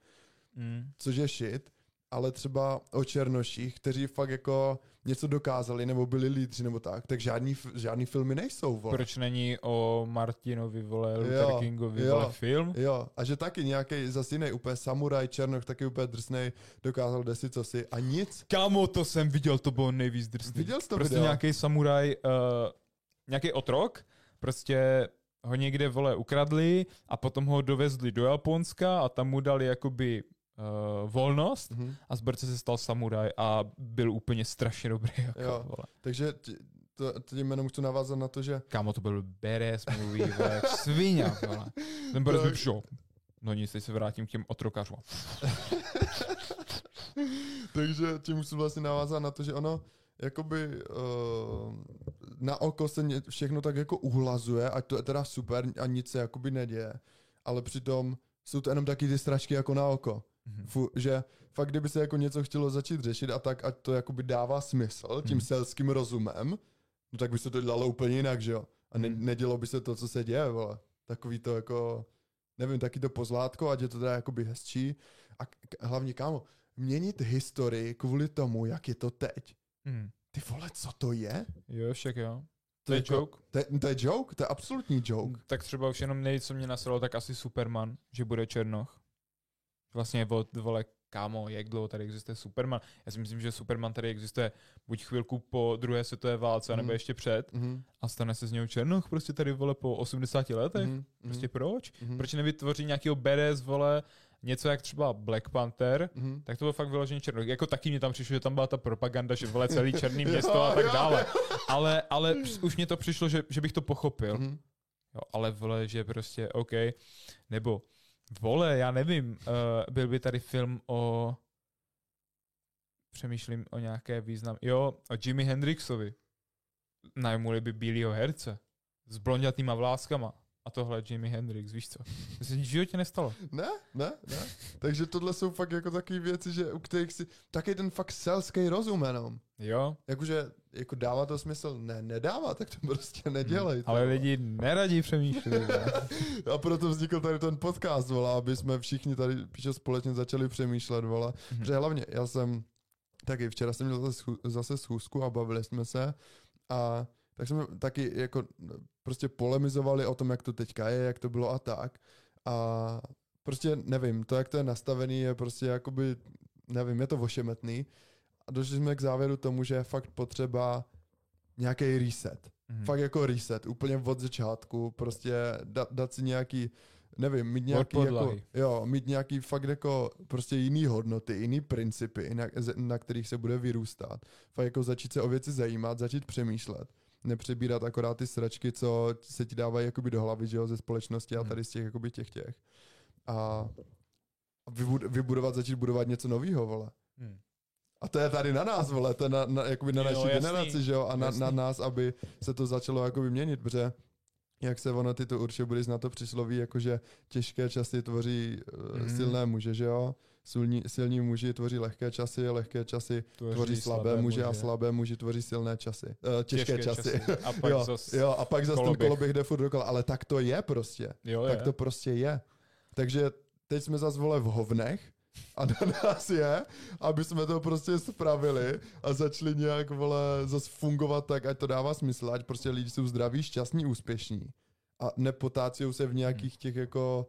[SPEAKER 2] Mm.
[SPEAKER 1] což je shit, ale třeba o černoších, kteří fakt jako něco dokázali, nebo byli lídři, nebo tak, tak žádný, žádný filmy nejsou, vole.
[SPEAKER 2] Proč není o Martinovi, vole, Luther
[SPEAKER 1] Jo,
[SPEAKER 2] Kingovi,
[SPEAKER 1] jo.
[SPEAKER 2] vole, film?
[SPEAKER 1] Jo, a že taky nějaký zase jiný úplně samuraj, černoch, taky úplně drsnej, dokázal desi co si a nic.
[SPEAKER 2] Kámo, to jsem viděl, to bylo nejvíc drsný.
[SPEAKER 1] Viděl jsi to
[SPEAKER 2] Prostě nějaký samuraj, uh, nějaký otrok, prostě ho někde, vole, ukradli a potom ho dovezli do Japonska a tam mu dali jakoby uh, volnost
[SPEAKER 1] Mhm.
[SPEAKER 2] a z Brce se stal samuraj a byl úplně strašně dobrý. Jako,
[SPEAKER 1] Jo.
[SPEAKER 2] vole.
[SPEAKER 1] Takže t- to, tím jménem chci navázat na to, že
[SPEAKER 2] Kámo, to byl badass movie, vole, svině, vole. Ten byl
[SPEAKER 1] Tak.
[SPEAKER 2] tak. No nic, teď se vrátím k těm otrokařům.
[SPEAKER 1] Takže tím musím vlastně navázat na to, že ono jakoby uh, na oko se všechno tak jako uhlazuje, ať to je teda super a nic se jakoby neděje, ale přitom jsou to jenom taky ty strašky jako na oko.
[SPEAKER 2] Mhm.
[SPEAKER 1] Fu, že fakt, kdyby se jako něco chtělo začít řešit a tak, ať to jakoby dává smysl tím
[SPEAKER 2] Mhm.
[SPEAKER 1] selským rozumem, no tak by se to dělalo úplně jinak, že jo? A ne,
[SPEAKER 2] Mhm.
[SPEAKER 1] nedělo by se to, co se děje, vole. Takový to jako, nevím, taky to pozlátko, ať je to teda jakoby hezčí. A k- hlavně, kámo, měnit historii kvůli tomu, jak je to teď.
[SPEAKER 2] Mhm.
[SPEAKER 1] Ty vole, co to je?
[SPEAKER 2] Jo, však jo.
[SPEAKER 1] To
[SPEAKER 2] To je
[SPEAKER 1] jako-
[SPEAKER 2] joke.
[SPEAKER 1] To je, to je joke? To je absolutní joke.
[SPEAKER 2] Tak třeba už jenom nejde, co mě nasralo, tak asi Superman, že bude Černoch. Vlastně od, vole, kámo, jak dlouho tady existuje Superman. Já si myslím, že Superman tady existuje buď chvilku po druhé světové válce, nebo
[SPEAKER 1] Mhm.
[SPEAKER 2] ještě před.
[SPEAKER 1] Mhm,
[SPEAKER 2] A stane se z něho Černoch prostě tady, vole, po 80 letech.
[SPEAKER 1] mhm,
[SPEAKER 2] Prostě proč?
[SPEAKER 1] mhm,
[SPEAKER 2] Proč nevytvoří nějakého badass, vole, něco jak třeba Black Panther,
[SPEAKER 1] mhm.
[SPEAKER 2] tak to bylo fakt vyloženě černoch. Jako taky mě tam přišlo, že tam byla ta propaganda, že vole celý černý město a tak dále. Ale, ale už mě to přišlo, že, že bych to pochopil.
[SPEAKER 1] Mhm.
[SPEAKER 2] Jo, ale vole, že prostě OK. Nebo vole, já nevím, uh, byl by tady film o přemýšlím o nějaké význam. Jo, o Jimi Hendrixovi. Najmuli by bílýho herce. S blondětýma vláskama. A tohle Jimi Hendrix, víš co? To se v životě nestalo.
[SPEAKER 1] Ne, ne, ne. Takže tohle jsou fakt jako takové věci, že u kterých si, taky ten fakt selský rozum jenom.
[SPEAKER 2] Jo,
[SPEAKER 1] Jakože, jako dává to smysl? Ne, nedává, tak to prostě nedělej.
[SPEAKER 2] ale lidi neradí přemýšlí. ne?
[SPEAKER 1] A proto vznikl tady ten podcast, vola, aby jsme všichni tady píše společně začali přemýšlet, vola.
[SPEAKER 2] Mhm.
[SPEAKER 1] Protože hlavně, já jsem, taky včera jsem měl zase, zase schůzku a bavili jsme se a tak jsme taky jako prostě polemizovali o tom, jak to teďka je, jak to bylo a tak. A prostě nevím, to, jak to je nastavený, je prostě jakoby, nevím, je to ošemetný. A došli jsme k závěru tomu, že je fakt potřeba nějaký reset.
[SPEAKER 2] Mhm.
[SPEAKER 1] Fakt jako reset, úplně od začátku, prostě dat, dát si nějaký, nevím, mít nějaký jako, jo, mít nějaký fakt jako prostě jiný hodnoty, jiný principy, na, na kterých se bude vyrůstat. Fakt jako začít se o věci zajímat, začít přemýšlet. Nepřebírat akorát ty sračky, co se ti dávají jakoby do hlavy, že jo, ze společnosti a
[SPEAKER 2] Hmm.
[SPEAKER 1] tady z těch jakoby těch těch. A a vybud, vybudovat, začít budovat něco nového, vole.
[SPEAKER 2] Hmm.
[SPEAKER 1] A to je tady na nás, vole, to je na, na, jakoby na
[SPEAKER 2] Jo,
[SPEAKER 1] naší
[SPEAKER 2] jasný,
[SPEAKER 1] generaci, že jo, a na,
[SPEAKER 2] jasný.
[SPEAKER 1] na nás, aby se to začalo jakoby měnit, protože jak se ono, ty to určitě budeš na to přísloví, jakože těžké časy tvoří
[SPEAKER 2] Mhm.
[SPEAKER 1] silné muže, že jo, silní, silní muži tvoří lehké časy, lehké časy tvoří slabé muže a slabé muži tvoří silné časy, uh, těžké,
[SPEAKER 2] Těžké
[SPEAKER 1] časy.
[SPEAKER 2] časy. A pak
[SPEAKER 1] jo,
[SPEAKER 2] zas
[SPEAKER 1] jo, a pak zase ten
[SPEAKER 2] koloběh.
[SPEAKER 1] koloběh jde furt dokola, ale tak to je prostě.
[SPEAKER 2] Jo,
[SPEAKER 1] Tak
[SPEAKER 2] je.
[SPEAKER 1] to prostě je. Takže teď jsme zase vole v hovnech a na nás je, aby jsme to prostě spravili a začali nějak vole zase fungovat tak, ať to dává smysl, ať prostě lidi jsou zdraví, šťastní, úspěšní. A nepotácijou se v nějakých těch jako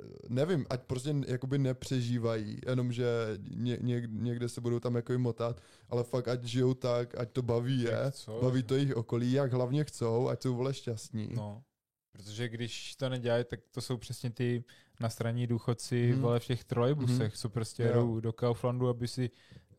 [SPEAKER 1] eh, nevím, ať prostě jakoby nepřežívají, jenom že ně, ně, někde se budou tam jako motat, ale fakt ať žijou tak, ať to baví je, baví to jejich okolí, jak hlavně chcou, ať jsou vole šťastní.
[SPEAKER 2] No, protože když to nedělají, tak to jsou přesně ty nastraní důchodci, hmm. vole, v těch trolejbusech,
[SPEAKER 1] Mhm.
[SPEAKER 2] co prostě
[SPEAKER 1] Jo.
[SPEAKER 2] jedou do Kauflandu, aby si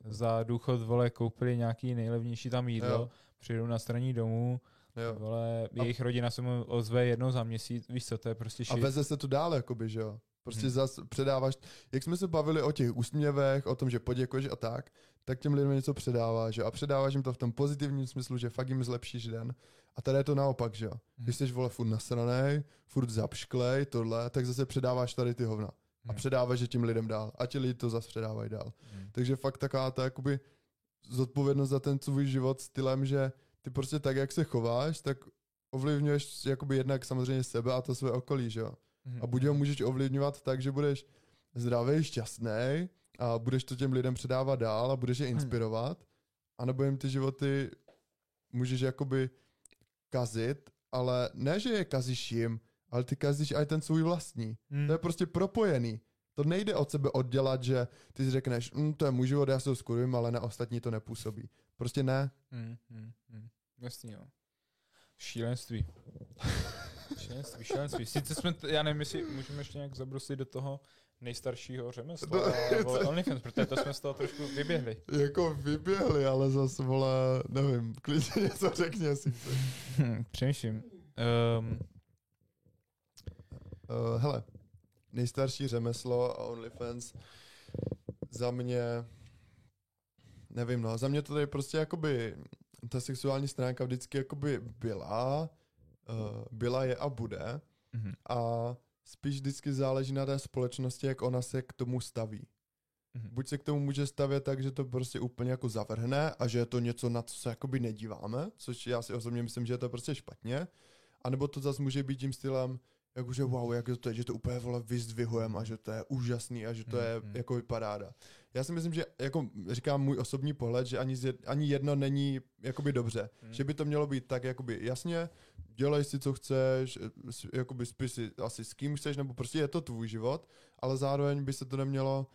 [SPEAKER 2] za důchod, vole, koupili nějaký nejlevnější tam jídlo,
[SPEAKER 1] Jo.
[SPEAKER 2] přijdou na straní domů,
[SPEAKER 1] Jo.
[SPEAKER 2] vole,
[SPEAKER 1] A-
[SPEAKER 2] jejich rodina se mu ozve jednou za měsíc, víš co, to je prostě
[SPEAKER 1] A
[SPEAKER 2] shit.
[SPEAKER 1] veze se to dál, jakoby, že jo. Prostě hmm. zas předáváš, jak jsme se bavili o těch úsměvech, o tom, že poděkuješ a tak, tak těm lidem něco předáváš, že? A předáváš jim to v tom pozitivním smyslu, že fakt jim zlepšíš den. A tady je to naopak, že jo. Když jsi vole furt nasranej, furt zapšklej, tohle, tak zase předáváš tady ty hovna. A
[SPEAKER 2] Mhm.
[SPEAKER 1] předáváš je tím lidem dál. A ti lidi to zase předávají dál.
[SPEAKER 2] Mhm.
[SPEAKER 1] Takže fakt taková ta jakoby zodpovědnost za ten svůj život stylem, že ty prostě tak, jak se chováš, tak ovlivňuješ jakoby jednak samozřejmě sebe a to své okolí, že jo.
[SPEAKER 2] Mhm.
[SPEAKER 1] A buď ho můžeš ovlivňovat tak, že budeš zdravý, šťastný a budeš to těm lidem předávat dál a budeš je inspirovat, anebo jim ty životy můžeš jakoby kazit, ale ne, že je kazíš jim, ale ty kazíš i ten svůj vlastní.
[SPEAKER 2] Mhm.
[SPEAKER 1] To je prostě propojený. To nejde od sebe oddělat, že ty si řekneš, mm, to je můj život, já se ho skurvím, ale na ostatní to nepůsobí. Prostě ne.
[SPEAKER 2] Mm, mm, mm. Jasný, jo. Šílenství. šílenství, šílenství. Sice jsme, t- já nevím, jestli můžeme ještě nějak zabruslit do toho, nejstaršího řemesla, vole, OnlyFans, protože to jsme z toho trošku vyběhli.
[SPEAKER 1] Jako vyběhli, ale zase, vole, nevím, klidně něco řekni, jestli chceš.
[SPEAKER 2] Hm, přemýšlím. Um,
[SPEAKER 1] Uh, hele, nejstarší řemeslo a OnlyFans za mě, nevím no, za mě to tady prostě jakoby, ta sexuální stránka vždycky jakoby byla, uh, byla je a bude
[SPEAKER 2] mhm,
[SPEAKER 1] a spíš vždycky záleží na té společnosti, jak ona se k tomu staví.
[SPEAKER 2] mhm.
[SPEAKER 1] Buď se k tomu může stavět tak, že to prostě úplně jako zavrhne a že je to něco, na co se jakoby nedíváme, což já si osobně myslím, že je to prostě špatně, anebo to zase může být tím stylem, jakože wow, jak to je, že to úplně vole vyzdvihujeme a že to je úžasný a že to je
[SPEAKER 2] Mhm.
[SPEAKER 1] jako paráda. Já si myslím, že jako říkám můj osobní pohled, že ani, z jed, ani jedno není jakoby dobře.
[SPEAKER 2] Mhm.
[SPEAKER 1] Že by to mělo být tak jakoby jasně, dělej si co chceš, jakoby spí si asi s kým chceš, nebo prostě je to tvůj život, ale zároveň by se to nemělo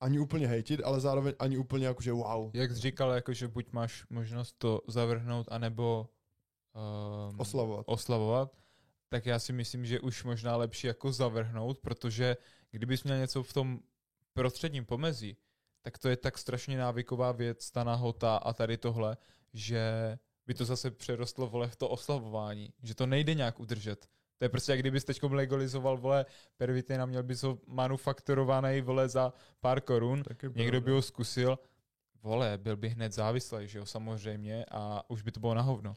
[SPEAKER 1] ani úplně hejtit, ale zároveň ani úplně jakože wow,
[SPEAKER 2] Jak jsi říkal, jako, že buď máš možnost to zavrhnout, anebo um,
[SPEAKER 1] oslavovat.
[SPEAKER 2] oslavovat, tak já si myslím, že už možná lepší jako zavrhnout, protože kdybys měl něco v tom prostředním pomezí, tak to je tak strašně návyková věc, ta nahota a tady tohle, že by to zase přerostlo vole v to oslavování, že to nejde nějak udržet. To je prostě, jak kdybys teď legalizoval, vole, pervitin a měl bys ho manufakturovaný, vole, za pár korun,
[SPEAKER 1] Taky
[SPEAKER 2] někdo by ho zkusil, vole, byl by hned závislý, že jo, samozřejmě, a už by to bylo na hovno.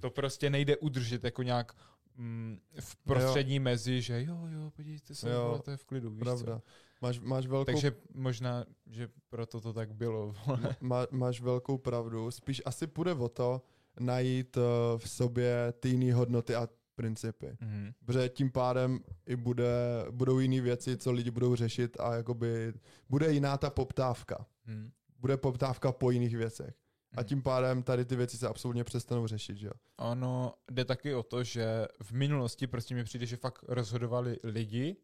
[SPEAKER 2] To prostě nejde udržet jako nějak mm, v prostřední mezi, že jo, jo, podívejte se,
[SPEAKER 1] Jo,
[SPEAKER 2] vole, to je v klidu, víš
[SPEAKER 1] Pravda.
[SPEAKER 2] co.
[SPEAKER 1] Máš, máš velkou
[SPEAKER 2] Takže možná, že proto to tak bylo,
[SPEAKER 1] má, máš velkou pravdu. Spíš asi půjde o to najít uh, v sobě ty jiné hodnoty a principy.
[SPEAKER 2] Mhm.
[SPEAKER 1] Protože tím pádem i bude, budou jiné věci, co lidi budou řešit a jakoby bude jiná ta poptávka.
[SPEAKER 2] Mhm.
[SPEAKER 1] Bude poptávka po jiných věcech. A
[SPEAKER 2] Mhm.
[SPEAKER 1] tím pádem tady ty věci se absolutně přestanou řešit, že jo?
[SPEAKER 2] Ono jde taky o to, že v minulosti prostě mi přijde, že fakt rozhodovali lidi,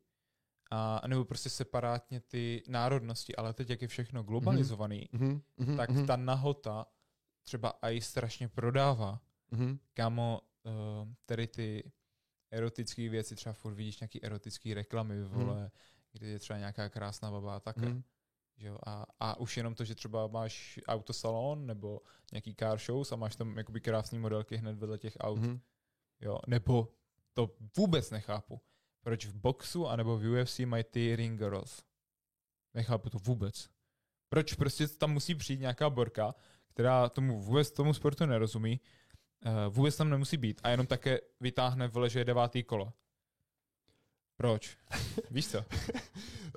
[SPEAKER 2] a, nebo prostě separátně ty národnosti, ale teď, jak je všechno globalizovaný,
[SPEAKER 1] Mhm, mhm,
[SPEAKER 2] tak
[SPEAKER 1] mhm,
[SPEAKER 2] ta nahota třeba i strašně prodává.
[SPEAKER 1] mhm,
[SPEAKER 2] Kámo, uh, tady ty erotické věci, třeba furt vidíš nějaký erotický reklamy, vole, kde je třeba nějaká krásná baba a také.
[SPEAKER 1] mhm.
[SPEAKER 2] Že jo? A, a už jenom to, že třeba máš autosalon nebo nějaký car shows a máš tam jakoby krásný modelky hned vedle těch aut.
[SPEAKER 1] Mhm.
[SPEAKER 2] Jo? Nebo to vůbec nechápu. Proč v boxu anebo v UFC mají ty ring girls? Nechápu to vůbec. Proč prostě tam musí přijít nějaká borka, která tomu vůbec tomu sportu nerozumí, uh, vůbec tam nemusí být a jenom také vytáhne vole, že je devátý kolo. Proč? Víš co?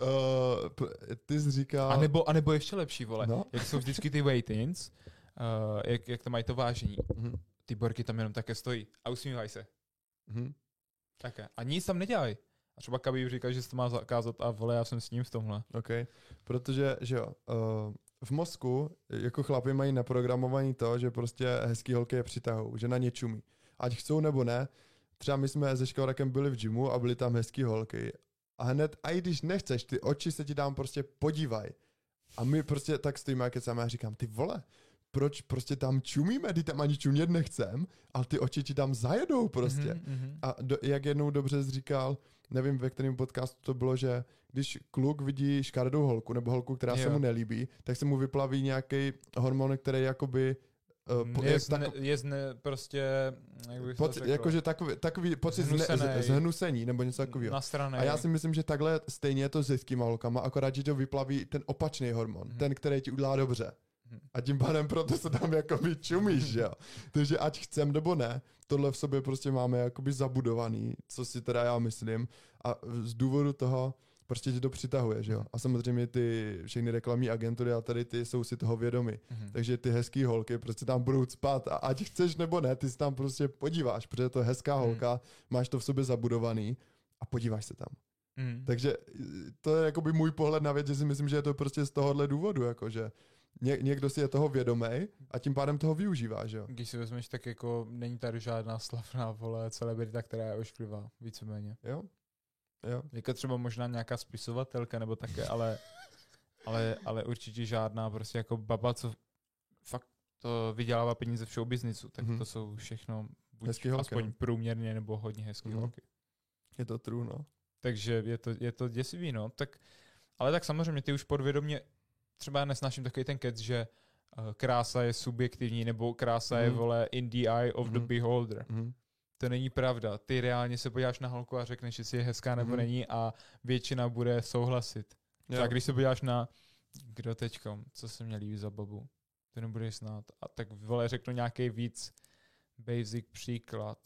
[SPEAKER 1] Uh, ty jsi říkal...
[SPEAKER 2] A nebo, a nebo ještě lepší, vole.
[SPEAKER 1] No.
[SPEAKER 2] Jak jsou vždycky ty weightins, uh, jak, jak to mají to vážení.
[SPEAKER 1] Mhm,
[SPEAKER 2] Ty borky tam jenom také stojí a usmívají se.
[SPEAKER 1] mhm.
[SPEAKER 2] Také. A nic tam nedělají. A třeba Kabib říká, že se to má zakázat a vole, já jsem s ním v tomhle.
[SPEAKER 1] OK, protože, že jo, uh, v mozku jako chlapi mají naprogramovaný to, že prostě hezký holky je přitahou, že na ně čumí. Ať chcou nebo ne, třeba my jsme se Škorakem byli v gymu a byly tam hezký holky. A hned, a i když nechceš, ty oči se ti tam prostě podívaj. A my prostě tak stojíme a kecáme a říkám, ty vole, proč prostě tam čumíme, ty tam ani čumět nechcem, ale ty oči ti tam zajedou prostě.
[SPEAKER 2] Mhm, mhm.
[SPEAKER 1] A do, jak jednou dobře říkal, nevím, ve kterém podcastu to bylo, že když kluk vidí škaredou holku nebo holku, která se
[SPEAKER 2] Jo.
[SPEAKER 1] mu nelíbí, tak se mu vyplaví nějaký hormon, který jakoby po,
[SPEAKER 2] je,
[SPEAKER 1] jak
[SPEAKER 2] zne,
[SPEAKER 1] tak,
[SPEAKER 2] je zne, prostě, jak bych to
[SPEAKER 1] pocit,
[SPEAKER 2] řekl,
[SPEAKER 1] jakože takový, takový pocit zhnusení nebo něco takového. A já si myslím, že takhle stejně je to s dětskýma holkama, akorát, že to vyplaví ten opačný hormon,
[SPEAKER 2] Mhm.
[SPEAKER 1] ten, který ti udělá dobře.
[SPEAKER 2] Mhm.
[SPEAKER 1] A tím pádem proto se tam jakoby čumíš, jo. Takže ať chcem nebo ne, tohle v sobě prostě máme jakoby zabudovaný, co si teda já myslím. A z důvodu toho prostě tě to přitahuje, že jo. A samozřejmě ty všechny reklamní agentury a tady ty jsou si toho vědomi.
[SPEAKER 2] Mhm.
[SPEAKER 1] Takže ty hezký holky prostě tam budou spát a ať chceš nebo ne, ty si tam prostě podíváš, protože to je hezká
[SPEAKER 2] Mhm.
[SPEAKER 1] holka, máš to v sobě zabudovaný a podíváš se tam.
[SPEAKER 2] Mhm.
[SPEAKER 1] Takže eh, to je jakoby můj pohled na věc, že si myslím, že je to prostě z tohohle důvodu, jakože ně, někdo si je toho vědomý a tím pádem toho využívá, že jo.
[SPEAKER 2] Když si vezmeš, tak jako není tady žádná slavná vole celebrita, která je ošklivá, víceméně.
[SPEAKER 1] Jo? Jo.
[SPEAKER 2] Jako třeba možná nějaká spisovatelka nebo také, ale, ale, ale určitě žádná prostě jako baba, co fakt to vydělává peníze v showbiznisu, tak
[SPEAKER 1] Mhm.
[SPEAKER 2] to jsou všechno buď
[SPEAKER 1] Hezký holky,
[SPEAKER 2] aspoň
[SPEAKER 1] no.
[SPEAKER 2] průměrně nebo hodně hezký
[SPEAKER 1] Mhm.
[SPEAKER 2] holky.
[SPEAKER 1] Je to true, no.
[SPEAKER 2] Takže je to, je to děsivý, no. Tak, ale tak samozřejmě ty už podvědomě, třeba já nesnáším takový ten kec, že uh, krása je subjektivní, nebo krása mm. je,
[SPEAKER 1] Mhm.
[SPEAKER 2] vole, in the eye of the
[SPEAKER 1] Mhm.
[SPEAKER 2] beholder.
[SPEAKER 1] Mhm.
[SPEAKER 2] To není pravda. Ty reálně se podíváš na holku a řekneš, jestli je hezká nebo
[SPEAKER 1] Mhm.
[SPEAKER 2] není a většina bude souhlasit.
[SPEAKER 1] Jo.
[SPEAKER 2] Tak když se podíváš na, kdo teďkom, co se mě líbí za babu, to nebudeš znát. A tak vole, řeknu nějaký víc basic příklad.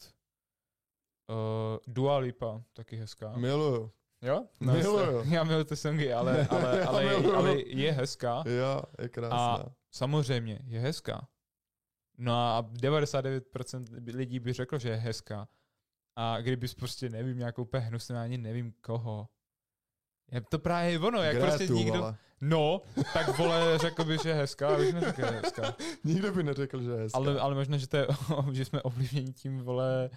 [SPEAKER 2] Uh, Dua Lipa, taky hezká.
[SPEAKER 1] Miluju.
[SPEAKER 2] Jo?
[SPEAKER 1] Miluju.
[SPEAKER 2] Já miluju ty songy, ale, ale, ale,
[SPEAKER 1] miluju.
[SPEAKER 2] ale je hezká.
[SPEAKER 1] Jo, je krásná.
[SPEAKER 2] Samozřejmě, je hezká. No a 99% lidí by řeklo, že je hezká. A kdybys prostě, nevím, nějakou úplně hnusnou, ani nevím koho. Je to právě ono, jak prostě
[SPEAKER 1] Gretu,
[SPEAKER 2] nikdo...
[SPEAKER 1] vole.
[SPEAKER 2] No, tak vole, řekl by, že je hezká, abych neřekl, že je hezká.
[SPEAKER 1] Nikdo by neřekl, že je hezká.
[SPEAKER 2] Ale, ale možná, že, to je, že jsme ovlivněni tím, vole,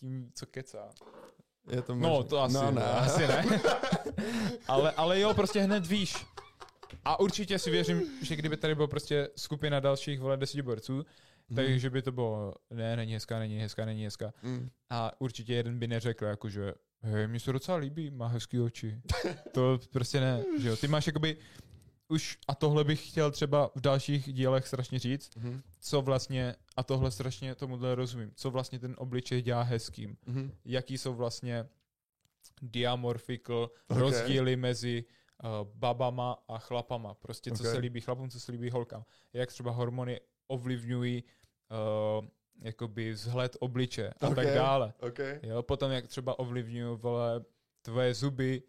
[SPEAKER 2] tím, co kecá.
[SPEAKER 1] je to
[SPEAKER 2] No,
[SPEAKER 1] možný.
[SPEAKER 2] to asi,
[SPEAKER 1] no, ne.
[SPEAKER 2] asi ne. ale, ale jo, prostě hned víš. A určitě si věřím, že kdyby tady byla prostě skupina dalších, vole, deseti borců,
[SPEAKER 1] Mhm.
[SPEAKER 2] takže by to bylo, ne, není hezká, není hezká, není hezká.
[SPEAKER 1] Mm.
[SPEAKER 2] A určitě jeden by neřekl, jakože, hej, mi se docela líbí, má hezký oči. to prostě ne, že jo. Ty máš jakoby, už, a tohle bych chtěl třeba v dalších dílech strašně říct,
[SPEAKER 1] Mhm.
[SPEAKER 2] co vlastně, a tohle strašně tomuhle rozumím, co vlastně ten obličej dělá hezkým.
[SPEAKER 1] Mhm.
[SPEAKER 2] Jaký jsou vlastně diamorphical
[SPEAKER 1] Ok.
[SPEAKER 2] rozdíly mezi uh, babama a chlapama. Prostě co
[SPEAKER 1] Ok.
[SPEAKER 2] se líbí chlapům, co se líbí holkám. Jak třeba hormony ovlivňují uh, jakoby vzhled obliče a
[SPEAKER 1] Ok.
[SPEAKER 2] tak dále.
[SPEAKER 1] OK.
[SPEAKER 2] Jo, potom jak třeba ovlivňují vole, tvoje zuby,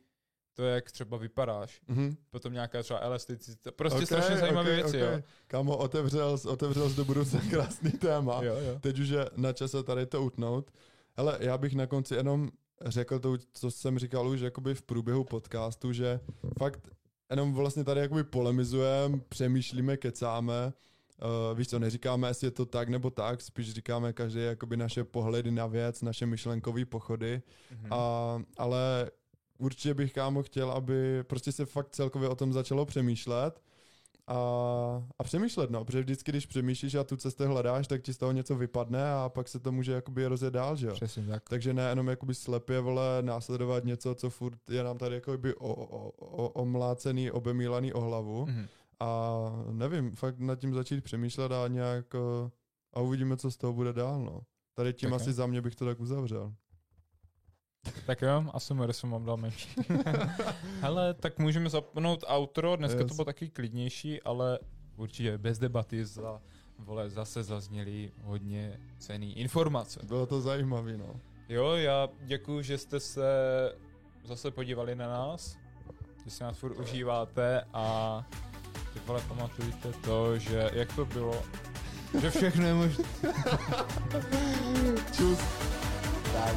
[SPEAKER 2] to jak třeba vypadáš.
[SPEAKER 1] Mhm.
[SPEAKER 2] Potom nějaká třeba elasticita. Prostě
[SPEAKER 1] Ok,
[SPEAKER 2] strašně zajímavé
[SPEAKER 1] ok,
[SPEAKER 2] věci,
[SPEAKER 1] ok.
[SPEAKER 2] jo.
[SPEAKER 1] Kámo, otevřel, otevřel do budoucna krásný téma.
[SPEAKER 2] Jo, jo.
[SPEAKER 1] Teď už je na čase tady to utnout. Ale já bych na konci jenom řekl to, co jsem říkal už jakoby v průběhu podcastu, že fakt jenom vlastně tady jakoby polemizujeme, přemýšlíme, kecáme. Uh, víš co, neříkáme, jestli je to tak nebo tak, spíš říkáme každý jakoby naše pohledy na věc, naše myšlenkové pochody.
[SPEAKER 2] Mhm.
[SPEAKER 1] A, ale určitě bych kámo chtěl, aby prostě se fakt celkově o tom začalo přemýšlet a, a přemýšlet, no, protože vždycky, když přemýšlíš a tu cestu hledáš, tak ti z toho něco vypadne a pak se to může jakoby rozjet dál, že jo.
[SPEAKER 2] Přesně tak.
[SPEAKER 1] Takže ne jenom jakoby slepě, vole, následovat něco, co furt je nám tady jakoby o, o, o, omlácený, obemílaný o hlavu
[SPEAKER 2] Mhm.
[SPEAKER 1] A nevím, fakt nad tím začít přemýšlet a nějak eh, a uvidíme, co z toho bude dál, no. Tady tím
[SPEAKER 2] Tak
[SPEAKER 1] asi
[SPEAKER 2] jo.
[SPEAKER 1] za mě bych to tak uzavřel.
[SPEAKER 2] Tak jo, asi jsem vám dal menší. Hele, tak můžeme zapnout outro, dneska
[SPEAKER 1] Yes.
[SPEAKER 2] to bylo taky klidnější, ale určitě bez debaty za, vole, zase zazněly hodně cený informace.
[SPEAKER 1] Bylo to zajímavé, no.
[SPEAKER 2] Jo, já děkuji, že jste se zase podívali na nás, že si nás furt užíváte a ty vole pamatujte to, že jak to bylo, že všechno je možné.
[SPEAKER 1] Čus.
[SPEAKER 2] Tak,